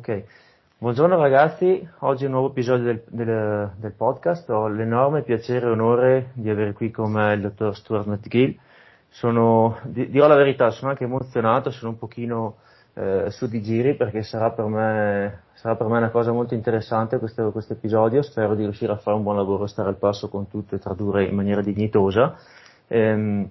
Ok, buongiorno ragazzi, oggi un nuovo episodio del, del, del, podcast, ho l'enorme piacere e onore di avere qui con me il dottor Stuart McGill, sono, dirò la verità, sono anche emozionato, sono un pochino eh, su di giri perché sarà per, me, sarà per me una cosa molto interessante questo, questo episodio, spero di riuscire a fare un buon lavoro, stare al passo con tutto e tradurre in maniera dignitosa. Ehm,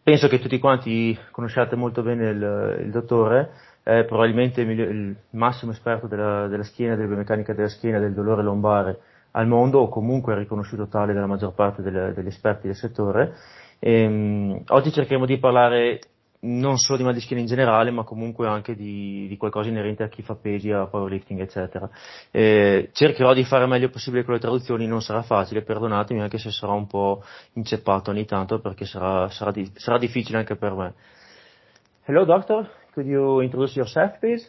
penso che tutti quanti conosciate molto bene il, il dottore, è probabilmente il, il massimo esperto della, della, schiena, della biomeccanica della schiena, del dolore lombare al mondo, o comunque riconosciuto tale dalla maggior parte delle, degli esperti del settore. E, um, oggi cercheremo di parlare non solo di mal di schiena in generale, ma comunque anche di, di qualcosa inerente a chi fa pesi, a powerlifting, eccetera. Eh, cercherò di fare il meglio possibile con le traduzioni, non sarà facile, perdonatemi anche se sarò un po' inceppato ogni tanto, perché sarà, sarà, di, sarà difficile anche per me. Hello doctor, Could you introduce yourself, please?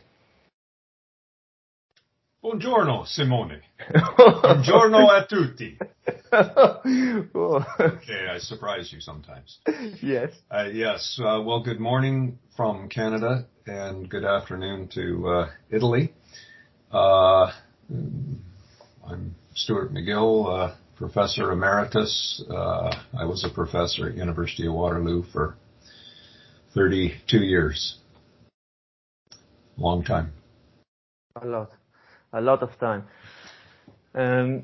Buongiorno, Simone. Buongiorno a tutti. oh. Okay, I surprise you sometimes. Yes. Uh, yes. Uh, well, good morning from Canada and good afternoon to uh, Italy. Uh, I'm Stuart McGill, uh, Professor Emeritus. Uh, I was a professor at University of Waterloo for 32 years long time. A lot, a lot of time. Um,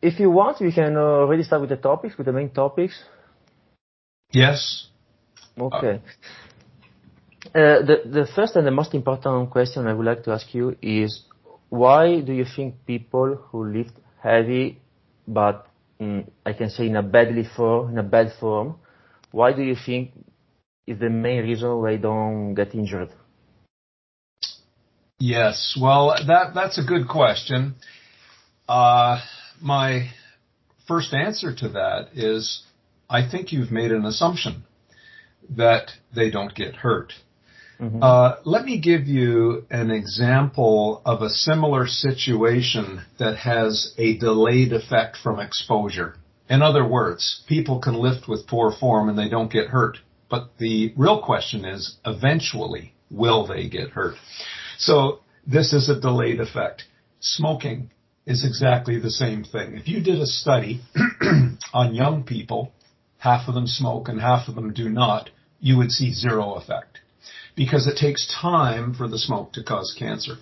if you want, we can already start with the topics, with the main topics. Yes. Okay. Uh, the the first and the most important question I would like to ask you is why do you think people who lift heavy, but mm, I can say in a badly form, in a bad form, why do you think is the main reason why they don't get injured? Yes. Well, that that's a good question. Uh, my first answer to that is I think you've made an assumption that they don't get hurt. Mm-hmm. Uh, let me give you an example of a similar situation that has a delayed effect from exposure. In other words, people can lift with poor form and they don't get hurt. But the real question is, eventually, will they get hurt? So this is a delayed effect. Smoking is exactly the same thing. If you did a study on young people, half of them smoke and half of them do not, you would see zero effect because it takes time for the smoke to cause cancer.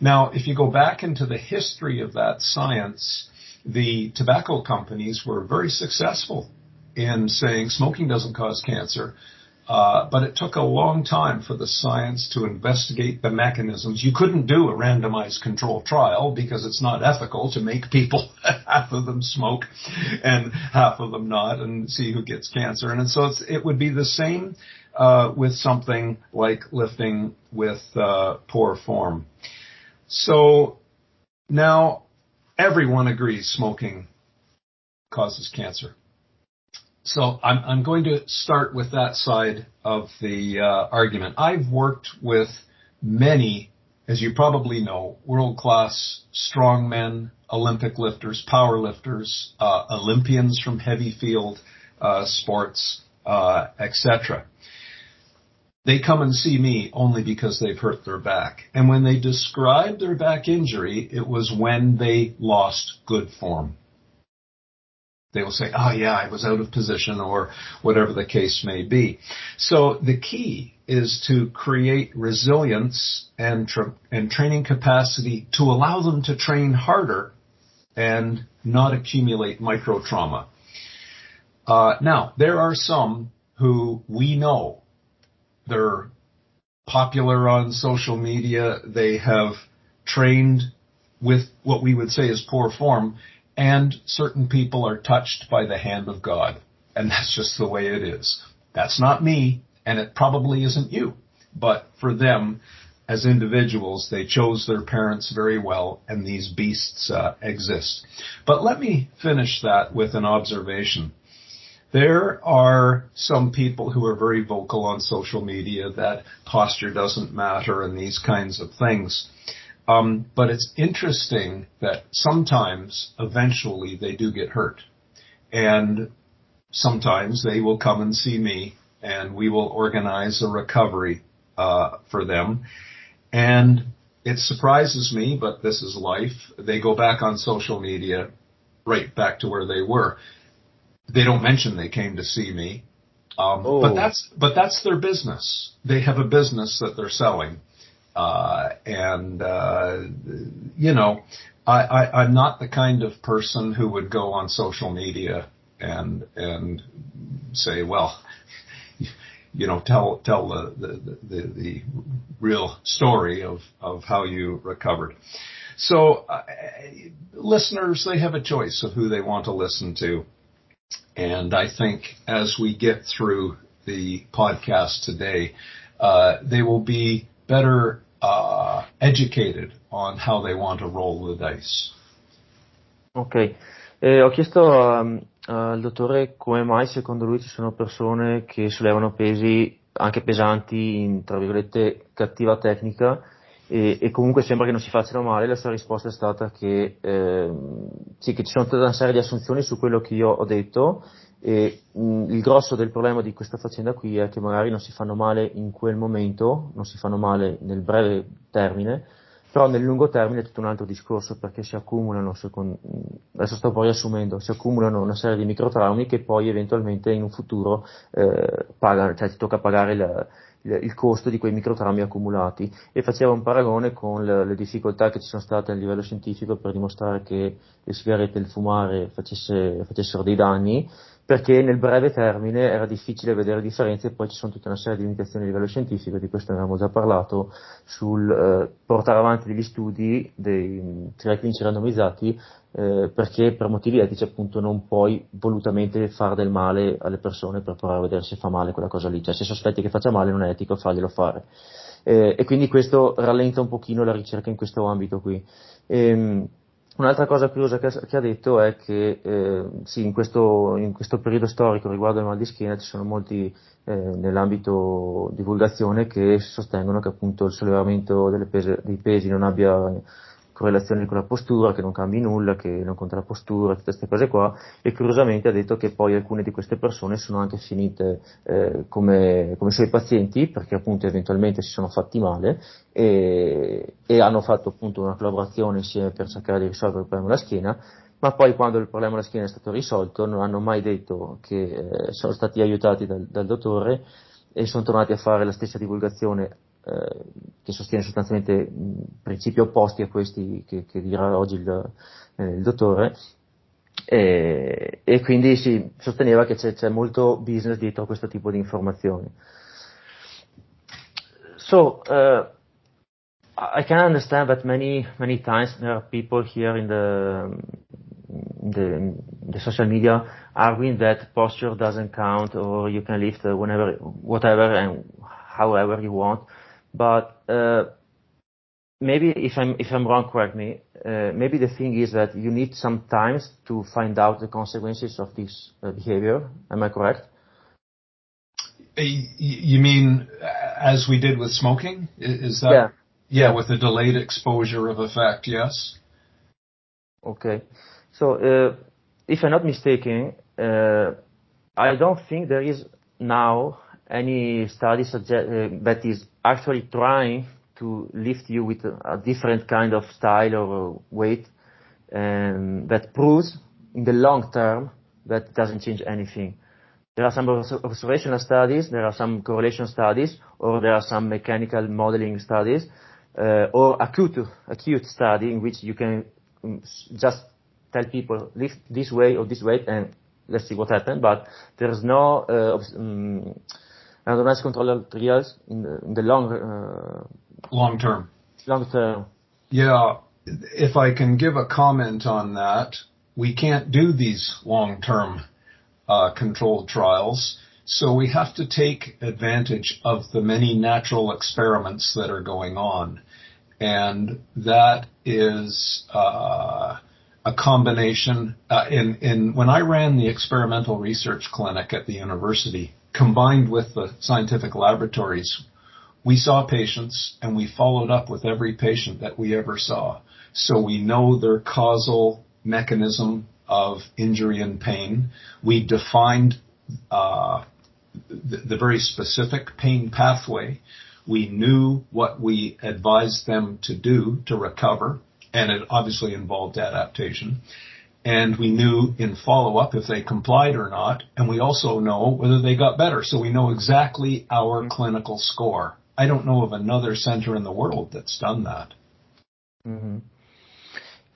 Now, if you go back into the history of that science, the tobacco companies were very successful in saying smoking doesn't cause cancer. Uh, but it took a long time for the science to investigate the mechanisms. You couldn't do a randomized control trial because it's not ethical to make people half of them smoke and half of them not and see who gets cancer. And so it would be the same uh, with something like lifting with uh, poor form. So now everyone agrees smoking causes cancer. So I'm, I'm going to start with that side of the uh, argument. I've worked with many, as you probably know, world-class strongmen, Olympic lifters, power lifters, uh, Olympians from heavy field uh, sports, uh, etc. They come and see me only because they've hurt their back. And when they described their back injury, it was when they lost good form. They will say, oh yeah, I was out of position or whatever the case may be. So the key is to create resilience and, tra- and training capacity to allow them to train harder and not accumulate micro trauma. Uh, now, there are some who we know they're popular on social media. They have trained with what we would say is poor form and certain people are touched by the hand of God. And that's just the way it is. That's not me, and it probably isn't you. But for them, as individuals, they chose their parents very well, and these beasts uh, exist. But let me finish that with an observation. There are some people who are very vocal on social media that posture doesn't matter and these kinds of things. Um, but it's interesting that sometimes, eventually, they do get hurt. And sometimes they will come and see me and we will organize a recovery uh, for them. And it surprises me, but this is life. They go back on social media, right back to where they were. They don't mention they came to see me, um, oh. but that's but that's their business. They have a business that they're selling, uh, and uh, you know, I, I, I'm not the kind of person who would go on social media and and say, well, you know, tell tell the the, the, the real story of of how you recovered. So, uh, listeners, they have a choice of who they want to listen to, and I think as we get through the podcast today, uh, they will be better uh, educated on how they want to roll the dice. Ok, eh, ho chiesto um, al dottore come mai secondo lui ci sono persone che sollevano pesi anche pesanti in tra virgolette cattiva tecnica e, e, comunque sembra che non si facciano male, la sua risposta è stata che, eh, sì, che ci sono tutta una serie di assunzioni su quello che io ho detto e mh, il grosso del problema di questa faccenda qui è che magari non si fanno male in quel momento, non si fanno male nel breve termine, però nel lungo termine è tutto un altro discorso perché si accumulano, secondo, adesso sto poi riassumendo, si accumulano una serie di microtraumi che poi eventualmente in un futuro eh, pagano, cioè ti tocca pagare la, il, il, costo di quei microtraumi accumulati. E faceva un paragone con le, le, difficoltà che ci sono state a livello scientifico per dimostrare che le sigarette e il fumare facesse, facessero dei danni perché nel breve termine era difficile vedere differenze e poi ci sono tutta una serie di limitazioni a livello scientifico, di questo ne avevamo già parlato, sul eh, portare avanti degli studi dei triali clinici randomizzati eh, perché per motivi etici appunto non puoi volutamente fare del male alle persone per provare a vedere se fa male quella cosa lì, cioè se sospetti che faccia male non è etico farglielo fare. Eh, e quindi questo rallenta un pochino la ricerca in questo ambito qui. Ehm, Un'altra cosa curiosa che, che, ha detto è che eh, sì, in questo, in questo, periodo storico riguardo al mal di schiena ci sono molti eh, nell'ambito divulgazione che sostengono che appunto il sollevamento pese, dei pesi non abbia correlazione con la postura, che non cambi nulla, che non conta la postura, tutte queste cose qua, e curiosamente ha detto che poi alcune di queste persone sono anche finite eh, come, come, suoi pazienti, perché appunto eventualmente si sono fatti male e, e, hanno fatto appunto una collaborazione insieme per cercare di risolvere il problema della schiena, ma poi quando il problema della schiena è stato risolto non hanno mai detto che eh, sono stati aiutati dal, dal dottore e sono tornati a fare la stessa divulgazione eh, che sostiene sostanzialmente principi opposti a questi che, che dirà oggi il, eh, il dottore, e, e, quindi si sosteneva che c'è, c'è, molto business dietro questo tipo di informazioni. So, uh, I can understand that many, many times there are people here in the, in the, in the social media arguing that posture doesn't count or you can lift whenever, whatever and however you want. But uh, maybe if I'm if I'm wrong, correct me. Uh, maybe the thing is that you need some time to find out the consequences of this uh, behavior. Am I correct? You mean as we did with smoking? Is that? Yeah. Yeah, with a delayed exposure of effect, yes. Okay. So, uh, if I'm not mistaken, uh, I don't think there is now any study suggest, uh, that is actually trying to lift you with a, a different kind of style or weight and that proves in the long term that it doesn't change anything. There are some observational studies, there are some correlation studies, or there are some mechanical modeling studies, uh, or acute, acute study in which you can um, just tell people lift this way or this weight and let's see what happens, but there's no uh, um, randomized controlled trials in the, in the long uh, long term. Long term. Yeah, if I can give a comment on that, we can't do these long term uh, controlled trials. So we have to take advantage of the many natural experiments that are going on. And that is uh, a combination. Uh, in, in when I ran the experimental research clinic at the university, combined with the scientific laboratories, we saw patients and we followed up with every patient that we ever saw. So we know their causal mechanism of injury and pain. We defined uh, the, the very specific pain pathway. We knew what we advised them to do to recover, and it obviously involved adaptation. And we knew in follow up if they complied or not, and we also know whether they got better. So we know exactly our mm-hmm. clinical score. I don't know of another center in the world that's done that. Mm-hmm.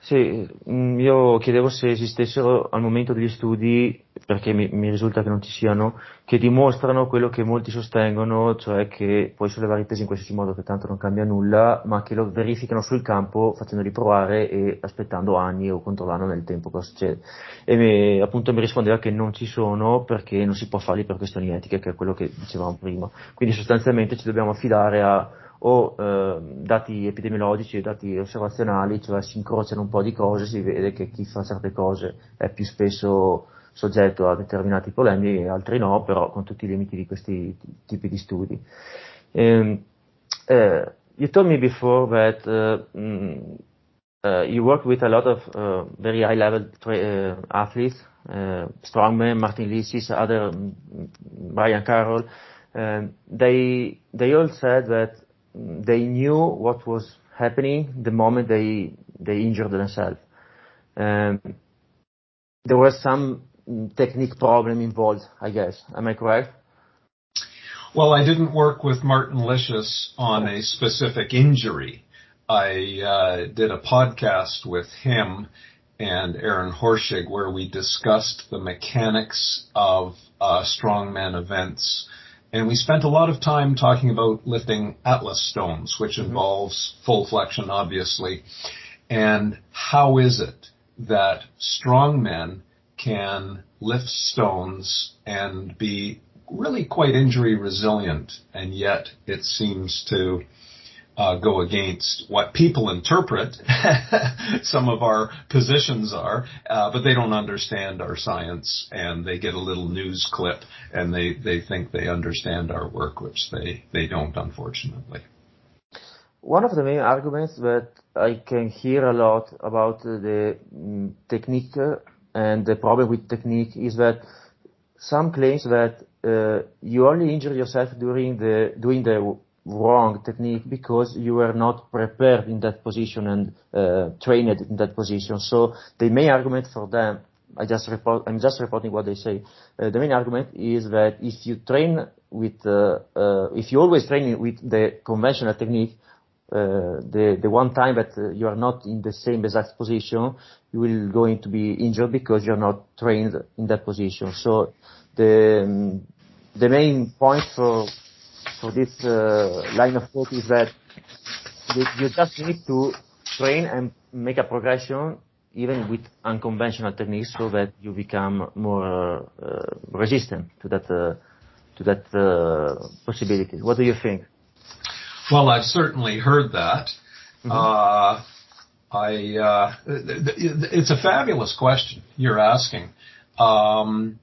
Sì, mm, io chiedevo se esistessero al momento degli studi, perché mi, mi, risulta che non ci siano, che dimostrano quello che molti sostengono, cioè che puoi sollevare i pesi in qualsiasi modo, che tanto non cambia nulla, ma che lo verificano sul campo facendoli provare e aspettando anni o controllando nel tempo cosa succede. E mi, appunto mi rispondeva che non ci sono perché non si può farli per questioni etiche, che è quello che dicevamo prima. Quindi sostanzialmente ci dobbiamo affidare a o eh, dati epidemiologici, dati osservazionali, cioè si incrociano un po' di cose, si vede che chi fa certe cose è più spesso soggetto a determinati problemi e altri no, però con tutti i limiti di questi tipi di studi. Um, uh, you told me before that uh, mm, uh, you work with a lot of very high level tra- athletes, strongmen, Martin Lissis, other um, Brian Carroll. Um, they they all said that they knew what was happening the moment they they injured themselves. Um, there was some technique problem involved, I guess. Am I correct? Well, I didn't work with Martin Licis on a specific injury. I uh, did a podcast with him and Aaron Horschig where we discussed the mechanics of uh, strongman events and we spent a lot of time talking about lifting Atlas stones, which mm-hmm. involves full flexion, obviously. And how is it that strong men can lift stones and be really quite injury resilient, and yet it seems to uh, go against what people interpret some of our positions are, uh, but they don't understand our science and they get a little news clip and they, they think they understand our work, which they, they don't, unfortunately. One of the main arguments that I can hear a lot about the mm, technique and the problem with technique is that some claims that uh, you only injure yourself during the doing the wrong technique because you were not prepared in that position and uh, trained in that position. So the main argument for them, I just report, I'm just reporting what they say. Uh, the main argument is that if you train with, uh, uh if you always train with the conventional technique, uh, the the one time that uh, you are not in the same exact position, you will going to be injured because you're not trained in that position. So the um, the main point for for this uh, line of thought is that you, you just need to train and make a progression even with unconventional techniques so that you become more uh, resistant to that uh, to that uh, possibility. What do you think? Well, I've certainly heard that. Mm-hmm. Uh, I uh, it's a fabulous question you're asking. Um,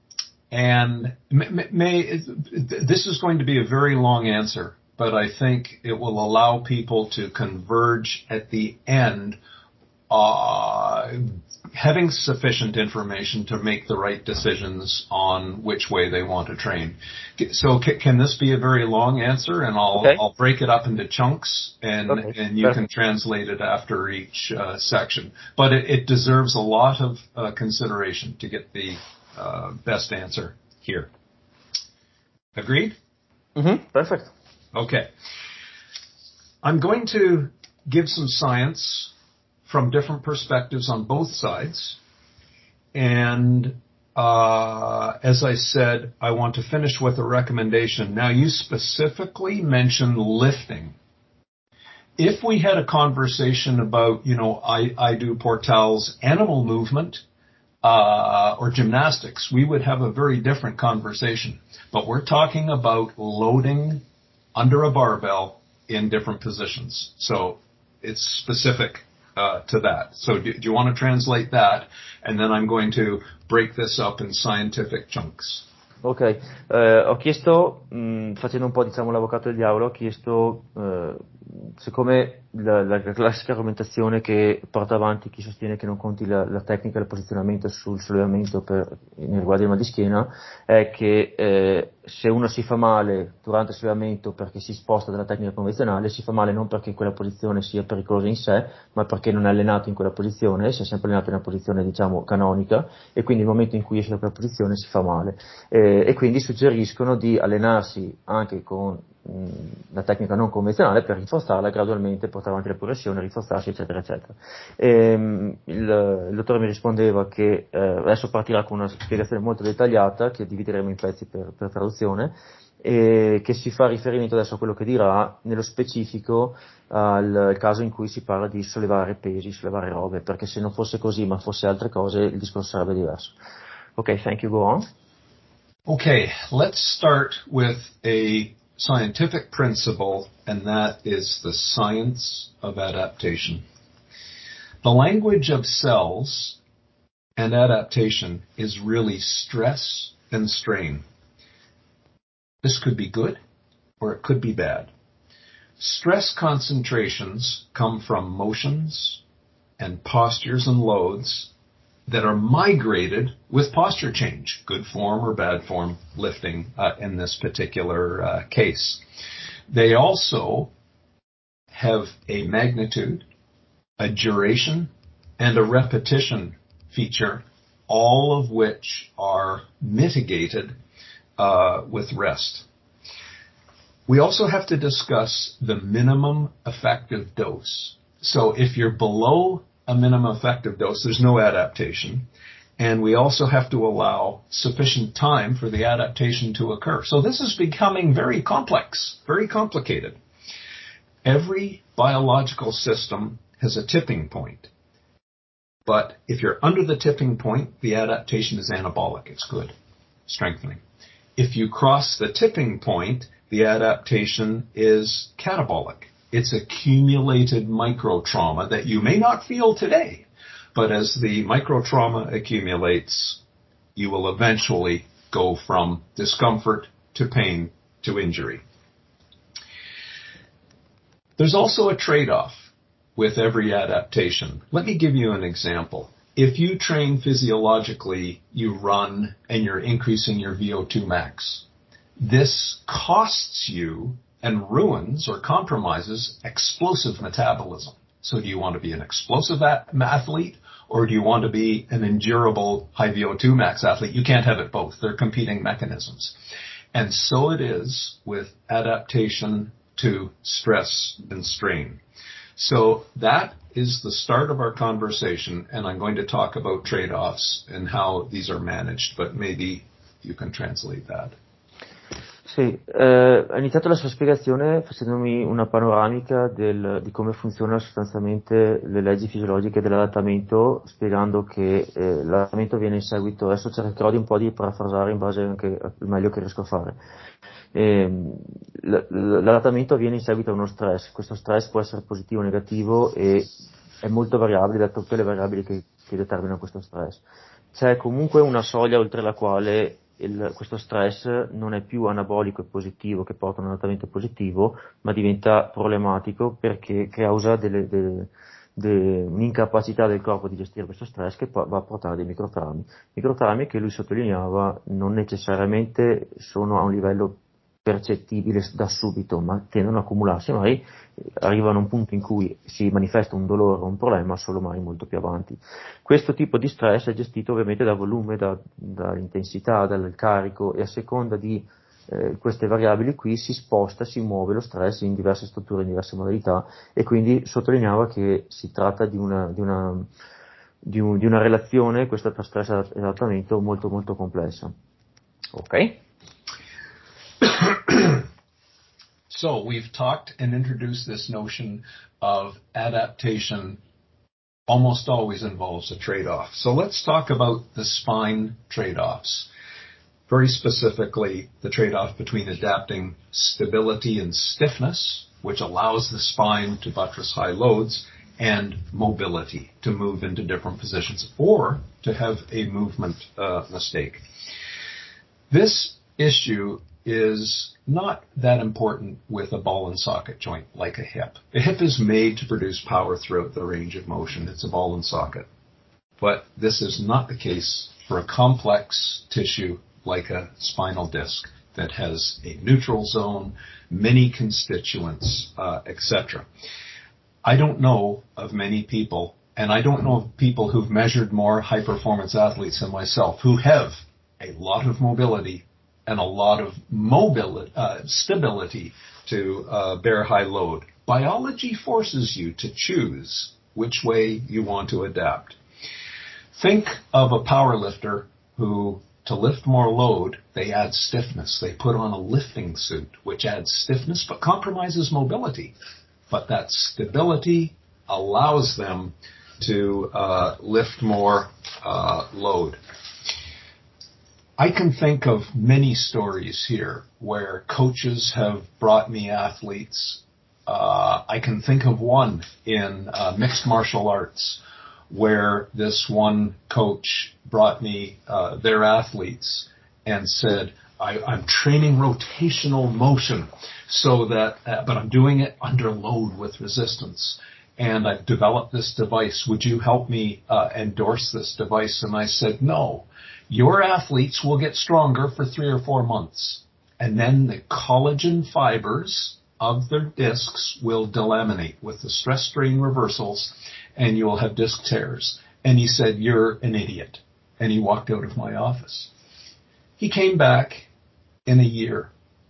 and may, this is going to be a very long answer, but I think it will allow people to converge at the end, uh, having sufficient information to make the right decisions on which way they want to train. So c- can this be a very long answer? And I'll okay. I'll break it up into chunks, and okay. and you can translate it after each uh, section. But it, it, deserves a lot of uh, consideration to get the best answer here. Agreed? Mm-hmm. Perfect. Okay. I'm going to give some science from different perspectives on both sides. And uh, as I said, I want to finish with a recommendation. Now, you specifically mentioned lifting. If we had a conversation about, you know, Ido Portal's animal movement, uh, or gymnastics, we would have a very different conversation. But we're talking about loading under a barbell in different positions. So it's specific uh, to that. So do, do, you want to translate that? And then I'm going to break this up in scientific chunks. Ok, eh, ho chiesto, mh, facendo un po' diciamo l'avvocato del diavolo, ho chiesto eh, siccome la, la, classica argomentazione che porta avanti chi sostiene che non conti la, la tecnica e il posizionamento sul sollevamento nel riguardo del mal di schiena è che eh, se uno si fa male durante il sollevamento perché si sposta dalla tecnica convenzionale, si fa male non perché quella posizione sia pericolosa in sé, ma perché non è allenato in quella posizione, si è sempre allenato in una posizione diciamo canonica e quindi nel momento in cui esce da quella posizione si fa male. Eh, e quindi suggeriscono di allenarsi anche con la tecnica non convenzionale per rinforzarla gradualmente, portare avanti la progressione, rinforzarsi, eccetera, eccetera. E, ehm, il, il, dottore mi rispondeva che eh, adesso partirà con una spiegazione molto dettagliata che divideremo in pezzi per, per traduzione e che si fa riferimento adesso a quello che dirà nello specifico al caso in cui si parla di sollevare pesi, sollevare robe, perché se non fosse così ma fosse altre cose il discorso sarebbe diverso. Ok, thank you, go on. Okay, let's start with a scientific principle, and that is the science of adaptation. The language of cells and adaptation is really stress and strain. This could be good or it could be bad. Stress concentrations come from motions and postures and loads that are migrated with posture change, good form or bad form lifting uh, in this particular uh, case. They also have a magnitude, a duration, and a repetition feature, all of which are mitigated uh, with rest. We also have to discuss the minimum effective dose. So if you're below a minimum effective dose, there's no adaptation. And we also have to allow sufficient time for the adaptation to occur. So this is becoming very complex, very complicated. Every biological system has a tipping point. But if you're under the tipping point, the adaptation is anabolic. It's good, strengthening. If you cross the tipping point, the adaptation is catabolic. It's accumulated micro trauma that you may not feel today, but as the micro trauma accumulates, you will eventually go from discomfort to pain to injury. There's also a trade-off with every adaptation. Let me give you an example. If you train physiologically, you run and you're increasing your VO2 max. This costs you and ruins or compromises explosive metabolism. So do you want to be an explosive athlete or do you want to be an endurable high VO2 max athlete? You can't have it both. They're competing mechanisms. And so it is with adaptation to stress and strain. So that is the start of our conversation and I'm going to talk about trade-offs and how these are managed, but maybe you can translate that. Sì, eh, ha iniziato la sua spiegazione facendomi una panoramica del, di come funzionano sostanzialmente le leggi fisiologiche dell'adattamento, spiegando che eh, l'adattamento viene in seguito, adesso cercherò di un po' di parafrasare in base anche al meglio che riesco a fare. Eh, l'adattamento avviene in seguito a uno stress, questo stress può essere positivo o negativo e è molto variabile da tutte le variabili che, che determinano questo stress. C'è comunque una soglia oltre la quale il, questo stress non è più anabolico e positivo che porta a un adattamento positivo, ma diventa problematico perché causa delle, delle, delle, un'incapacità del corpo di gestire questo stress che va a portare dei microtraumi. Microtraumi che lui sottolineava non necessariamente sono a un livello percettibile da subito, ma tendono ad accumularsi, magari arrivano a un punto in cui si manifesta un dolore o un problema solo mai molto più avanti. Questo tipo di stress è gestito ovviamente dal volume, da, dall'intensità, dal carico e a seconda di eh, queste variabili qui si sposta, si muove lo stress in diverse strutture, in diverse modalità e quindi sottolineava che si tratta di una, di una, di un, di una relazione, questa tra stress e adattamento, molto molto complessa. Ok? We've talked and introduced this notion of adaptation almost always involves a trade-off. So let's talk about the spine trade-offs. Very specifically, the trade-off between adapting stability and stiffness, which allows the spine to buttress high loads, and mobility to move into different positions or to have a movement uh, mistake. This issue is not that important with a ball and socket joint like a hip. A hip is made to produce power throughout the range of motion. It's a ball and socket. But this is not the case for a complex tissue like a spinal disc that has a neutral zone, many constituents, uh, etc. I don't know of many people, and I don't know of people who've measured more high performance athletes than myself who have a lot of mobility and a lot of mobility, uh, stability to uh, bear high load. Biology forces you to choose which way you want to adapt. Think of a power lifter who, to lift more load, they add stiffness. They put on a lifting suit, which adds stiffness but compromises mobility. But that stability allows them to uh, lift more uh, load. I can think of many stories here where coaches have brought me athletes. Uh, I can think of one in uh, mixed martial arts where this one coach brought me uh, their athletes and said, I, am training rotational motion so that, uh, but I'm doing it under load with resistance. And I've developed this device. Would you help me uh, endorse this device? And I said, no your athletes will get stronger for three or four months. And then the collagen fibers of their discs will delaminate with the stress strain reversals and you'll have disc tears. And he said, you're an idiot. And he walked out of my office. He came back in a year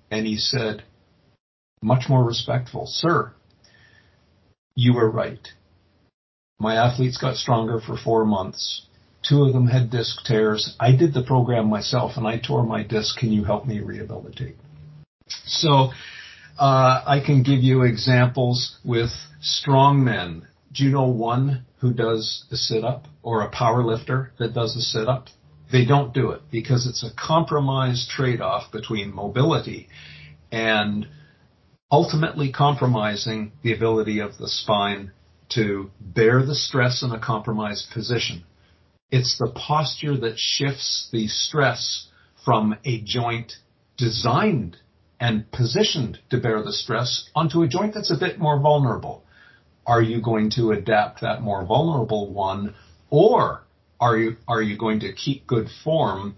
and he said, much more respectful, sir, you were right. My athletes got stronger for four months. Two of them had disc tears. I did the program myself and I tore my disc. Can you help me rehabilitate? So, uh, I can give you examples with strong men. Do you know one who does a sit up or a power lifter that does a sit up? They don't do it because it's a compromised trade off between mobility and ultimately compromising the ability of the spine to bear the stress in a compromised position. It's the posture that shifts the stress from a joint designed and positioned to bear the stress onto a joint that's a bit more vulnerable. Are you going to adapt that more vulnerable one or are you, are you going to keep good form,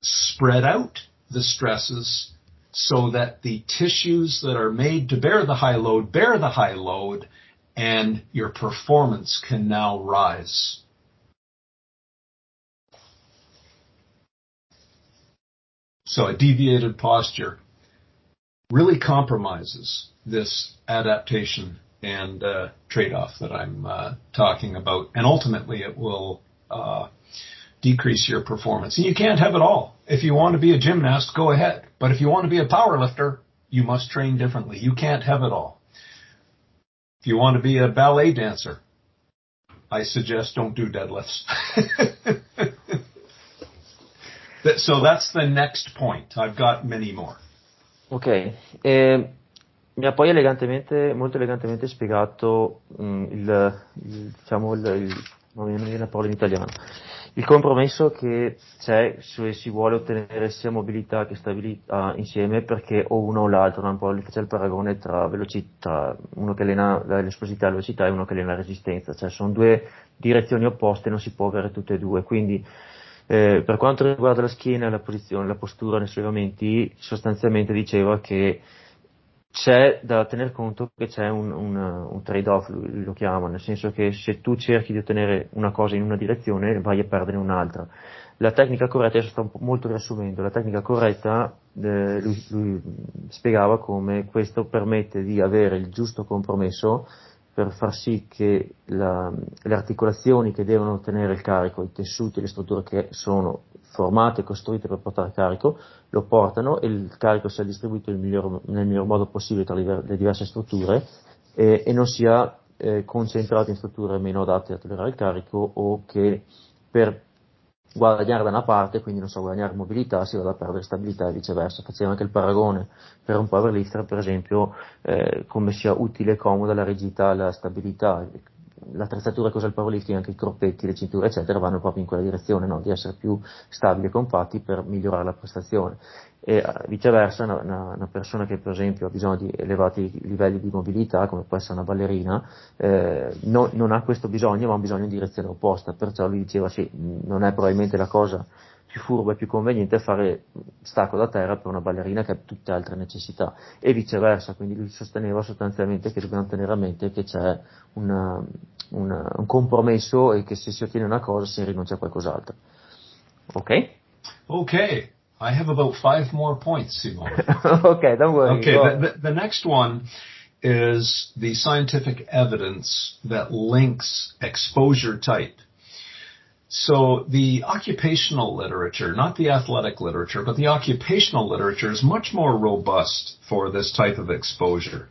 spread out the stresses so that the tissues that are made to bear the high load bear the high load and your performance can now rise. So a deviated posture really compromises this adaptation and uh, trade-off that I'm uh, talking about, and ultimately it will uh, decrease your performance. And you can't have it all. If you want to be a gymnast, go ahead. But if you want to be a power lifter, you must train differently. You can't have it all. If you want to be a ballet dancer, I suggest don't do deadlifts. so that's the next point. I've got many more. Ok, eh, mi ha poi elegantemente, molto elegantemente spiegato mh, mm, il, il, diciamo, il, il, non mi viene la parola in italiano, il compromesso che c'è se si vuole ottenere sia mobilità che stabilità insieme perché o uno o l'altro, un po' c'è il paragone tra velocità, uno che allena l'esplosività e la velocità e uno che allena la resistenza, cioè sono due direzioni opposte, non si può avere tutte e due, quindi eh, per quanto riguarda la schiena, la posizione, la postura nei sollevamenti, sostanzialmente diceva che c'è da tener conto che c'è un, un, un trade-off, lo chiama, nel senso che se tu cerchi di ottenere una cosa in una direzione vai a perdere un'altra. La tecnica corretta, adesso sto molto riassumendo, la tecnica corretta eh, lui, lui spiegava come questo permette di avere il giusto compromesso per far sì che la, le articolazioni che devono ottenere il carico, i tessuti, le strutture che sono formate e costruite per portare carico, lo portano e il carico sia distribuito nel miglior, nel miglior modo possibile tra le diverse strutture e, e non sia eh, concentrato in strutture meno adatte a tollerare il carico o che per guadagnare da una parte, quindi non so, guadagnare mobilità, si vada a perdere stabilità e viceversa. Faceva anche il paragone per un powerlifter, per esempio, eh, come sia utile e comoda la rigidità e la stabilità. L'attrezzatura che usa il powerlifting, anche i corpetti, le cinture, eccetera, vanno proprio in quella direzione, no? di essere più stabili e compatti per migliorare la prestazione. E viceversa, una, una, una, persona che per esempio ha bisogno di elevati livelli di mobilità, come può essere una ballerina, eh, no, non ha questo bisogno, ma ha un bisogno in direzione opposta. Perciò lui diceva sì, non è probabilmente la cosa più furbo e più conveniente fare stacco da terra per una ballerina che ha tutte altre necessità e viceversa, quindi lui sosteneva sostanzialmente che dobbiamo tenere a mente che c'è una, una, un compromesso e che se si ottiene una cosa si rinuncia a qualcos'altro. Ok? Ok. I have about five more points, Simon. okay, don't worry. Okay, the, the, the next one is the scientific evidence that links exposure type So the occupational literature, not the athletic literature, but the occupational literature is much more robust for this type of exposure.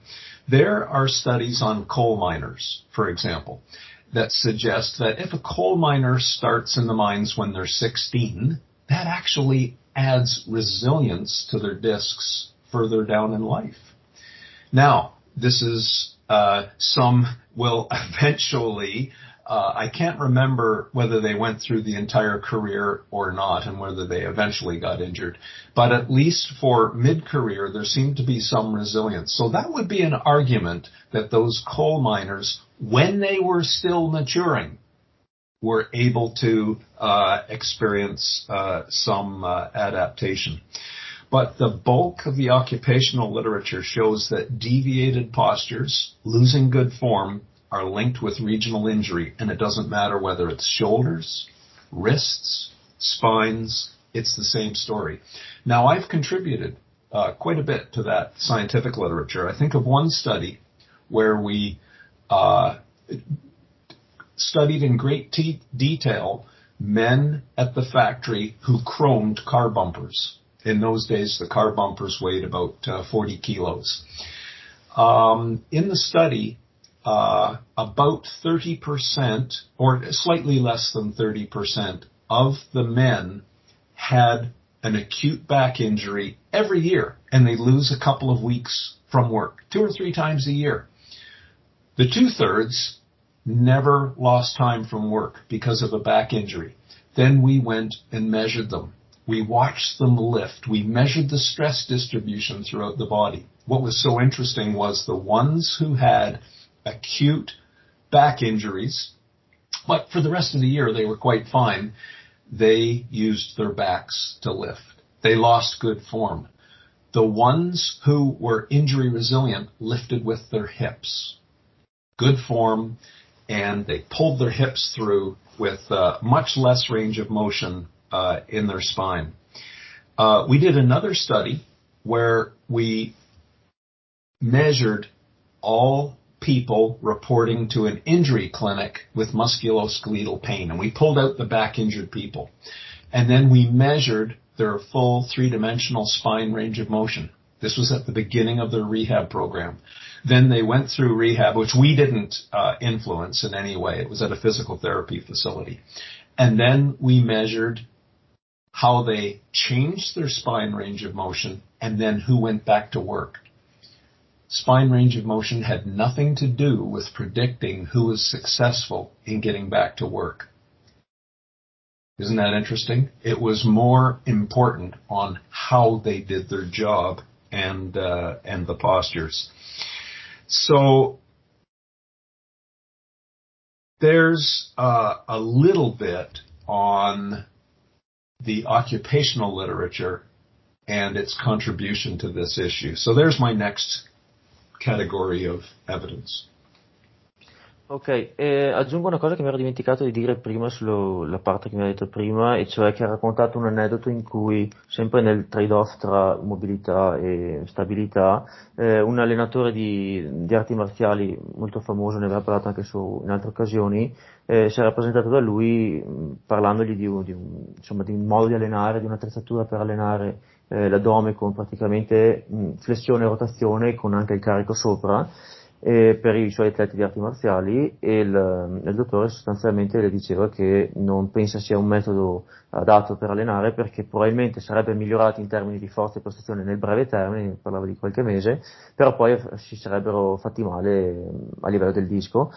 There are studies on coal miners, for example, that suggest that if a coal miner starts in the mines when they're 16, that actually adds resilience to their discs further down in life. Now, this is uh, some will eventually uh, I can't remember whether they went through the entire career or not and whether they eventually got injured. But at least for mid-career, there seemed to be some resilience. So that would be an argument that those coal miners, when they were still maturing, were able to uh, experience uh, some uh, adaptation. But the bulk of the occupational literature shows that deviated postures, losing good form, are linked with regional injury, and it doesn't matter whether it's shoulders, wrists, spines, it's the same story. Now, I've contributed uh, quite a bit to that scientific literature. I think of one study where we uh, studied in great te- detail men at the factory who chromed car bumpers. In those days, the car bumpers weighed about uh, 40 kilos. Um, in the study, uh, about 30% or slightly less than 30% of the men had an acute back injury every year and they lose a couple of weeks from work, two or three times a year. The two thirds never lost time from work because of a back injury. Then we went and measured them. We watched them lift. We measured the stress distribution throughout the body. What was so interesting was the ones who had acute back injuries, but for the rest of the year they were quite fine. They used their backs to lift. They lost good form. The ones who were injury resilient lifted with their hips. Good form, and they pulled their hips through with uh, much less range of motion uh, in their spine. Uh, we did another study where we measured all people reporting to an injury clinic with musculoskeletal pain. And we pulled out the back injured people. And then we measured their full three dimensional spine range of motion. This was at the beginning of their rehab program. Then they went through rehab, which we didn't uh, influence in any way. It was at a physical therapy facility. And then we measured how they changed their spine range of motion and then who went back to work spine range of motion had nothing to do with predicting who was successful in getting back to work. Isn't that interesting? It was more important on how they did their job and uh, and the postures. So there's uh, a little bit on the occupational literature and its contribution to this issue. So there's my next category of evidence. Ok, eh, aggiungo una cosa che mi ero dimenticato di dire prima sulla parte che mi ha detto prima, e cioè che ha raccontato un aneddoto in cui, sempre nel trade-off tra mobilità e stabilità, eh, un allenatore di, di, arti marziali molto famoso, ne aveva parlato anche su, in altre occasioni, eh, si era presentato da lui parlandogli di di, un, insomma, di un modo di allenare, di un'attrezzatura per allenare eh, l'addome con praticamente mh, flessione e rotazione con anche il carico sopra eh, per i suoi atleti di arti marziali e il, il, dottore sostanzialmente le diceva che non pensa sia un metodo adatto per allenare perché probabilmente sarebbe migliorato in termini di forza e prestazione nel breve termine, parlava di qualche mese, però poi si sarebbero fatti male a livello del disco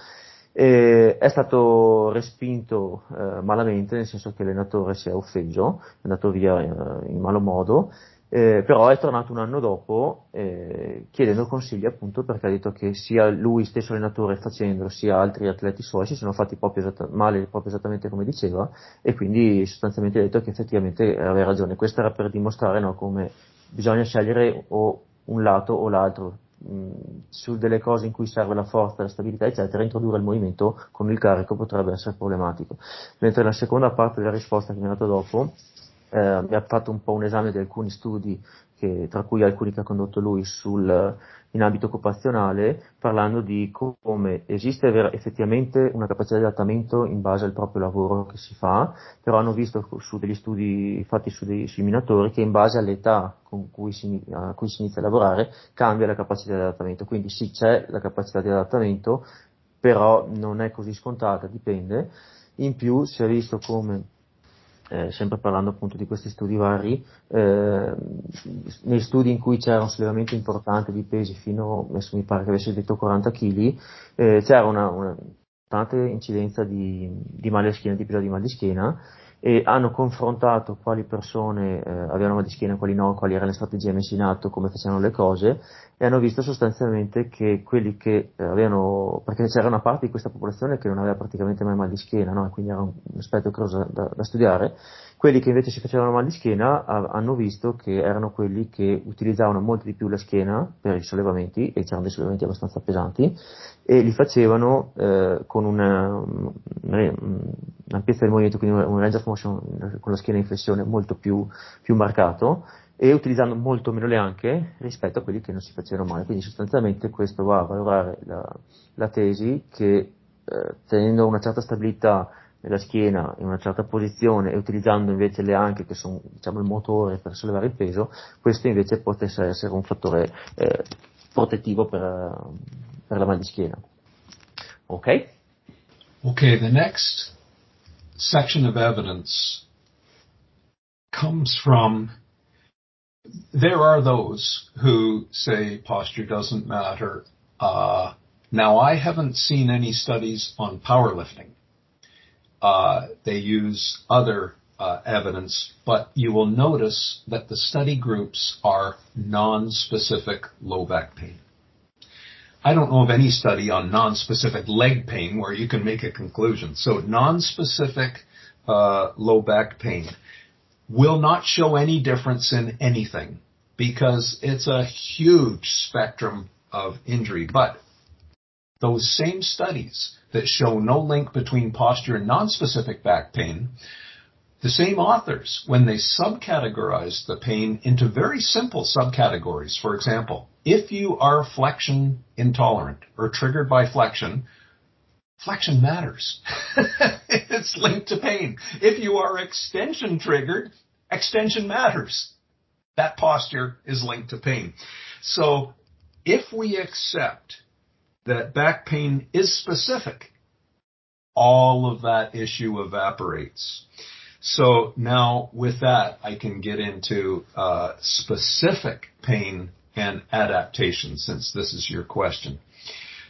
E è stato respinto eh, malamente, nel senso che l'allenatore si è offeso, è andato via eh, in malo modo, eh, però è tornato un anno dopo eh, chiedendo consigli appunto perché ha detto che sia lui stesso allenatore facendolo sia altri atleti suoi si sono fatti proprio esatta- male proprio esattamente come diceva e quindi sostanzialmente ha detto che effettivamente aveva ragione. Questo era per dimostrare no, come bisogna scegliere o un lato o l'altro su delle cose in cui serve la forza, la stabilità, eccetera, introdurre il movimento con il carico potrebbe essere problematico. Mentre la seconda parte della risposta che mi ha dato dopo eh, mi ha fatto un po' un esame di alcuni studi, che, tra cui alcuni che ha condotto lui sul, in ambito occupazionale, parlando di come esiste vera, effettivamente una capacità di adattamento in base al proprio lavoro che si fa, però hanno visto su degli studi fatti su dei, sui minatori che in base all'età con cui si, a cui si inizia a lavorare cambia la capacità di adattamento. Quindi sì c'è la capacità di adattamento, però non è così scontata, dipende. In più si è visto come eh, sempre parlando appunto di questi studi vari, eh, nei studi in cui c'era un sollevamento importante di pesi fino, adesso mi pare che avesse detto 40 kg, eh, c'era una, una incidenza di, di mal di schiena, di episodi di mal di schiena, e hanno confrontato quali persone eh, avevano mal di schiena, quali no, quali erano le strategie messe in atto, come facevano le cose e hanno visto sostanzialmente che quelli che eh, avevano, perché c'era una parte di questa popolazione che non aveva praticamente mai mal di schiena, no? quindi era un, aspetto da, da, studiare, quelli che invece si facevano mal di schiena a, hanno visto che erano quelli che utilizzavano molto di più la schiena per i sollevamenti, e c'erano dei sollevamenti abbastanza pesanti, e li facevano eh, con una, un'ampiezza del movimento, quindi un range of motion con la schiena in flessione molto più, più marcato, e utilizzando molto meno le anche rispetto a quelli che non si facevano male. Quindi sostanzialmente questo va a valorare la, la tesi che eh, tenendo una certa stabilità nella schiena in una certa posizione e utilizzando invece le anche che sono diciamo, il motore per sollevare il peso, questo invece potesse essere un fattore eh, protettivo per, per la mal di schiena. Ok? Ok, the next section of evidence comes from there are those who say posture doesn't matter. Uh, now, I haven't seen any studies on powerlifting. Uh, they use other uh, evidence, but you will notice that the study groups are non-specific low back pain. I don't know of any study on non-specific leg pain where you can make a conclusion. So non-specific uh, low back pain will not show any difference in anything because it's a huge spectrum of injury. But those same studies that show no link between posture and nonspecific back pain, the same authors, when they subcategorized the pain into very simple subcategories, for example, if you are flexion intolerant or triggered by flexion, Flexion matters. it's linked to pain. If you are extension triggered, extension matters. That posture is linked to pain. So if we accept that back pain is specific, all of that issue evaporates. So now with that, I can get into uh, specific pain and adaptation since this is your question.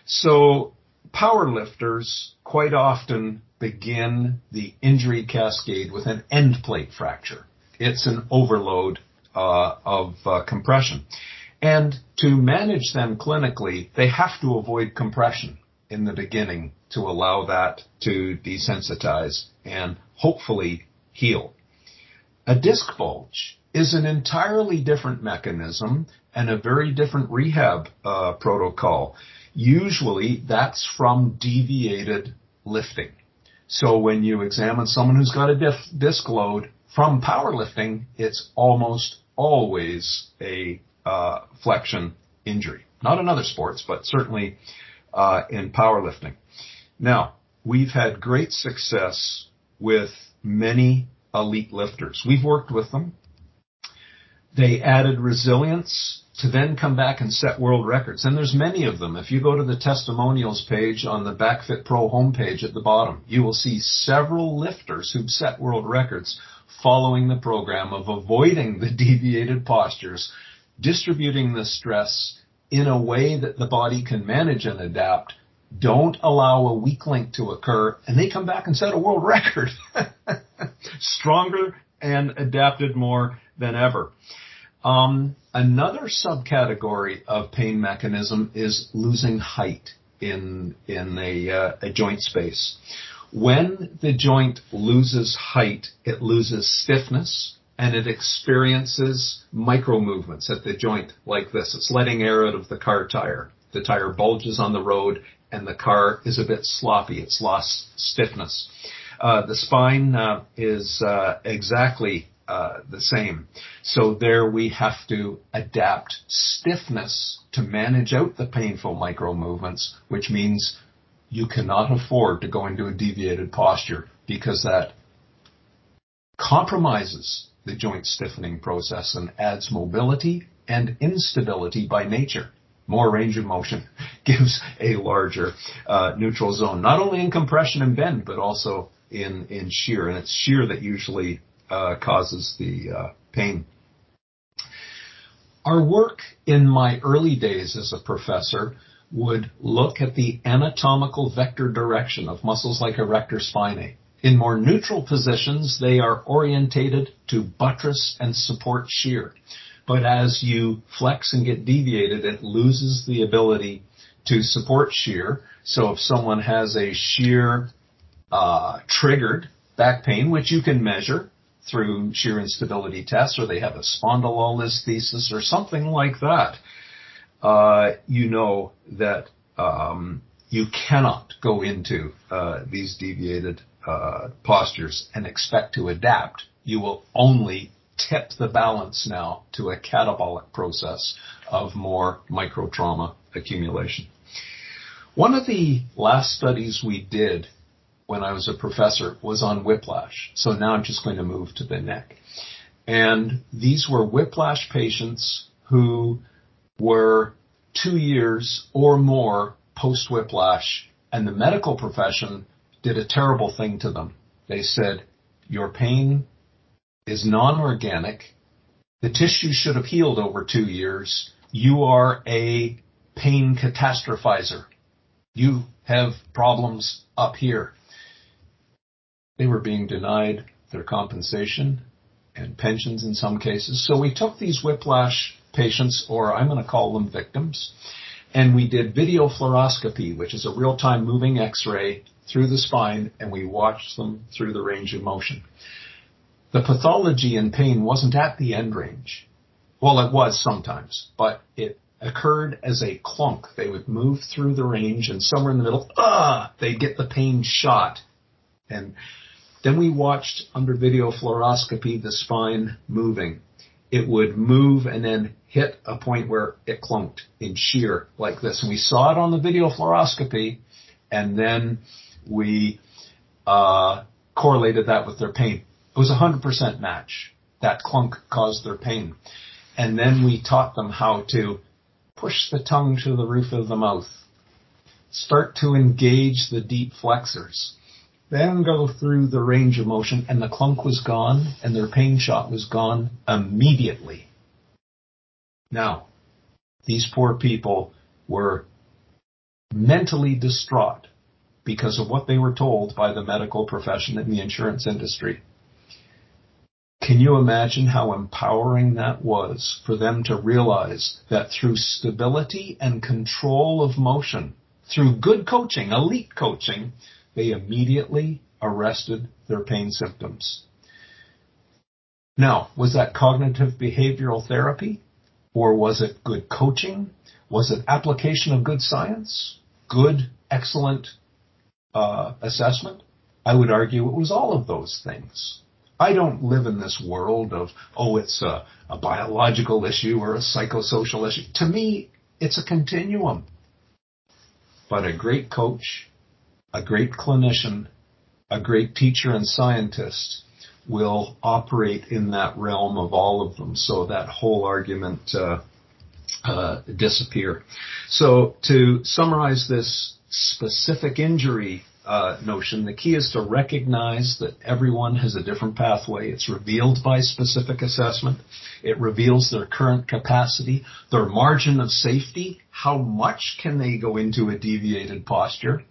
So power lifters quite often begin the injury cascade with an end plate fracture. It's an overload uh, of uh, compression. And to manage them clinically, they have to avoid compression in the beginning to allow that to desensitize and hopefully heal. A disc bulge is an entirely different mechanism and a very different rehab uh, protocol. Usually that's from deviated lifting. So when you examine someone who's got a diff- disc load from powerlifting, it's almost always a uh, flexion injury. Not in other sports, but certainly uh, in powerlifting. Now, we've had great success with many elite lifters. We've worked with them. They added resilience to then come back and set world records. And there's many of them. If you go to the testimonials page on the BackFit Pro homepage at the bottom, you will see several lifters who've set world records following the program of avoiding the deviated postures, distributing the stress in a way that the body can manage and adapt Don't allow a weak link to occur, and they come back and set a world record. Stronger and adapted more than ever. Um, another subcategory of pain mechanism is losing height in in a, uh, a joint space. When the joint loses height, it loses stiffness and it experiences micro movements at the joint like this. It's letting air out of the car tire. The tire bulges on the road and the car is a bit sloppy. It's lost stiffness. Uh, the spine uh, is uh, exactly uh, the same. So there we have to adapt stiffness to manage out the painful micro movements, which means you cannot afford to go into a deviated posture because that compromises the joint stiffening process and adds mobility and instability by nature. More range of motion gives a larger uh, neutral zone, not only in compression and bend, but also in, in shear. And it's shear that usually uh, causes the uh, pain. Our work in my early days as a professor would look at the anatomical vector direction of muscles like erector spinae. In more neutral positions, they are orientated to buttress and support shear. But as you flex and get deviated, it loses the ability to support shear. So if someone has a shear uh, triggered back pain, which you can measure through shear instability tests, or they have a spondylolisthesis or something like that, uh, you know that um, you cannot go into uh, these deviated uh, postures and expect to adapt. You will only tip the balance now to a catabolic process of more micro trauma accumulation. One of the last studies we did when I was a professor was on whiplash. So now I'm just going to move to the neck. And these were whiplash patients who were two years or more post whiplash, and the medical profession did a terrible thing to them. They said, Your pain is non organic. The tissue should have healed over two years. You are a pain catastrophizer. You have problems up here. They were being denied their compensation and pensions in some cases. So we took these whiplash patients, or I'm going to call them victims, and we did video fluoroscopy, which is a real-time moving x-ray through the spine, and we watched them through the range of motion. The pathology in pain wasn't at the end range. Well, it was sometimes, but it occurred as a clunk. They would move through the range and somewhere in the middle, ah, they'd get the pain shot. And then we watched under video fluoroscopy the spine moving it would move and then hit a point where it clunked in shear like this. And we saw it on the video fluoroscopy, and then we uh, correlated that with their pain. It was a 100% match. That clunk caused their pain. And then we taught them how to push the tongue to the roof of the mouth, start to engage the deep flexors, then go through the range of motion and the clunk was gone and their pain shot was gone immediately. Now, these poor people were mentally distraught because of what they were told by the medical profession and the insurance industry. Can you imagine how empowering that was for them to realize that through stability and control of motion, through good coaching, elite coaching, they immediately arrested their pain symptoms. Now, was that cognitive behavioral therapy? Or was it good coaching? Was it application of good science? Good, excellent uh, assessment? I would argue it was all of those things. I don't live in this world of, oh, it's a, a biological issue or a psychosocial issue. To me, it's a continuum. But a great coach a great clinician, a great teacher and scientist will operate in that realm of all of them. So that whole argument uh, uh, disappear. So to summarize this specific injury uh, notion. The key is to recognize that everyone has a different pathway. It's revealed by specific assessment. It reveals their current capacity, their margin of safety, how much can they go into a deviated posture,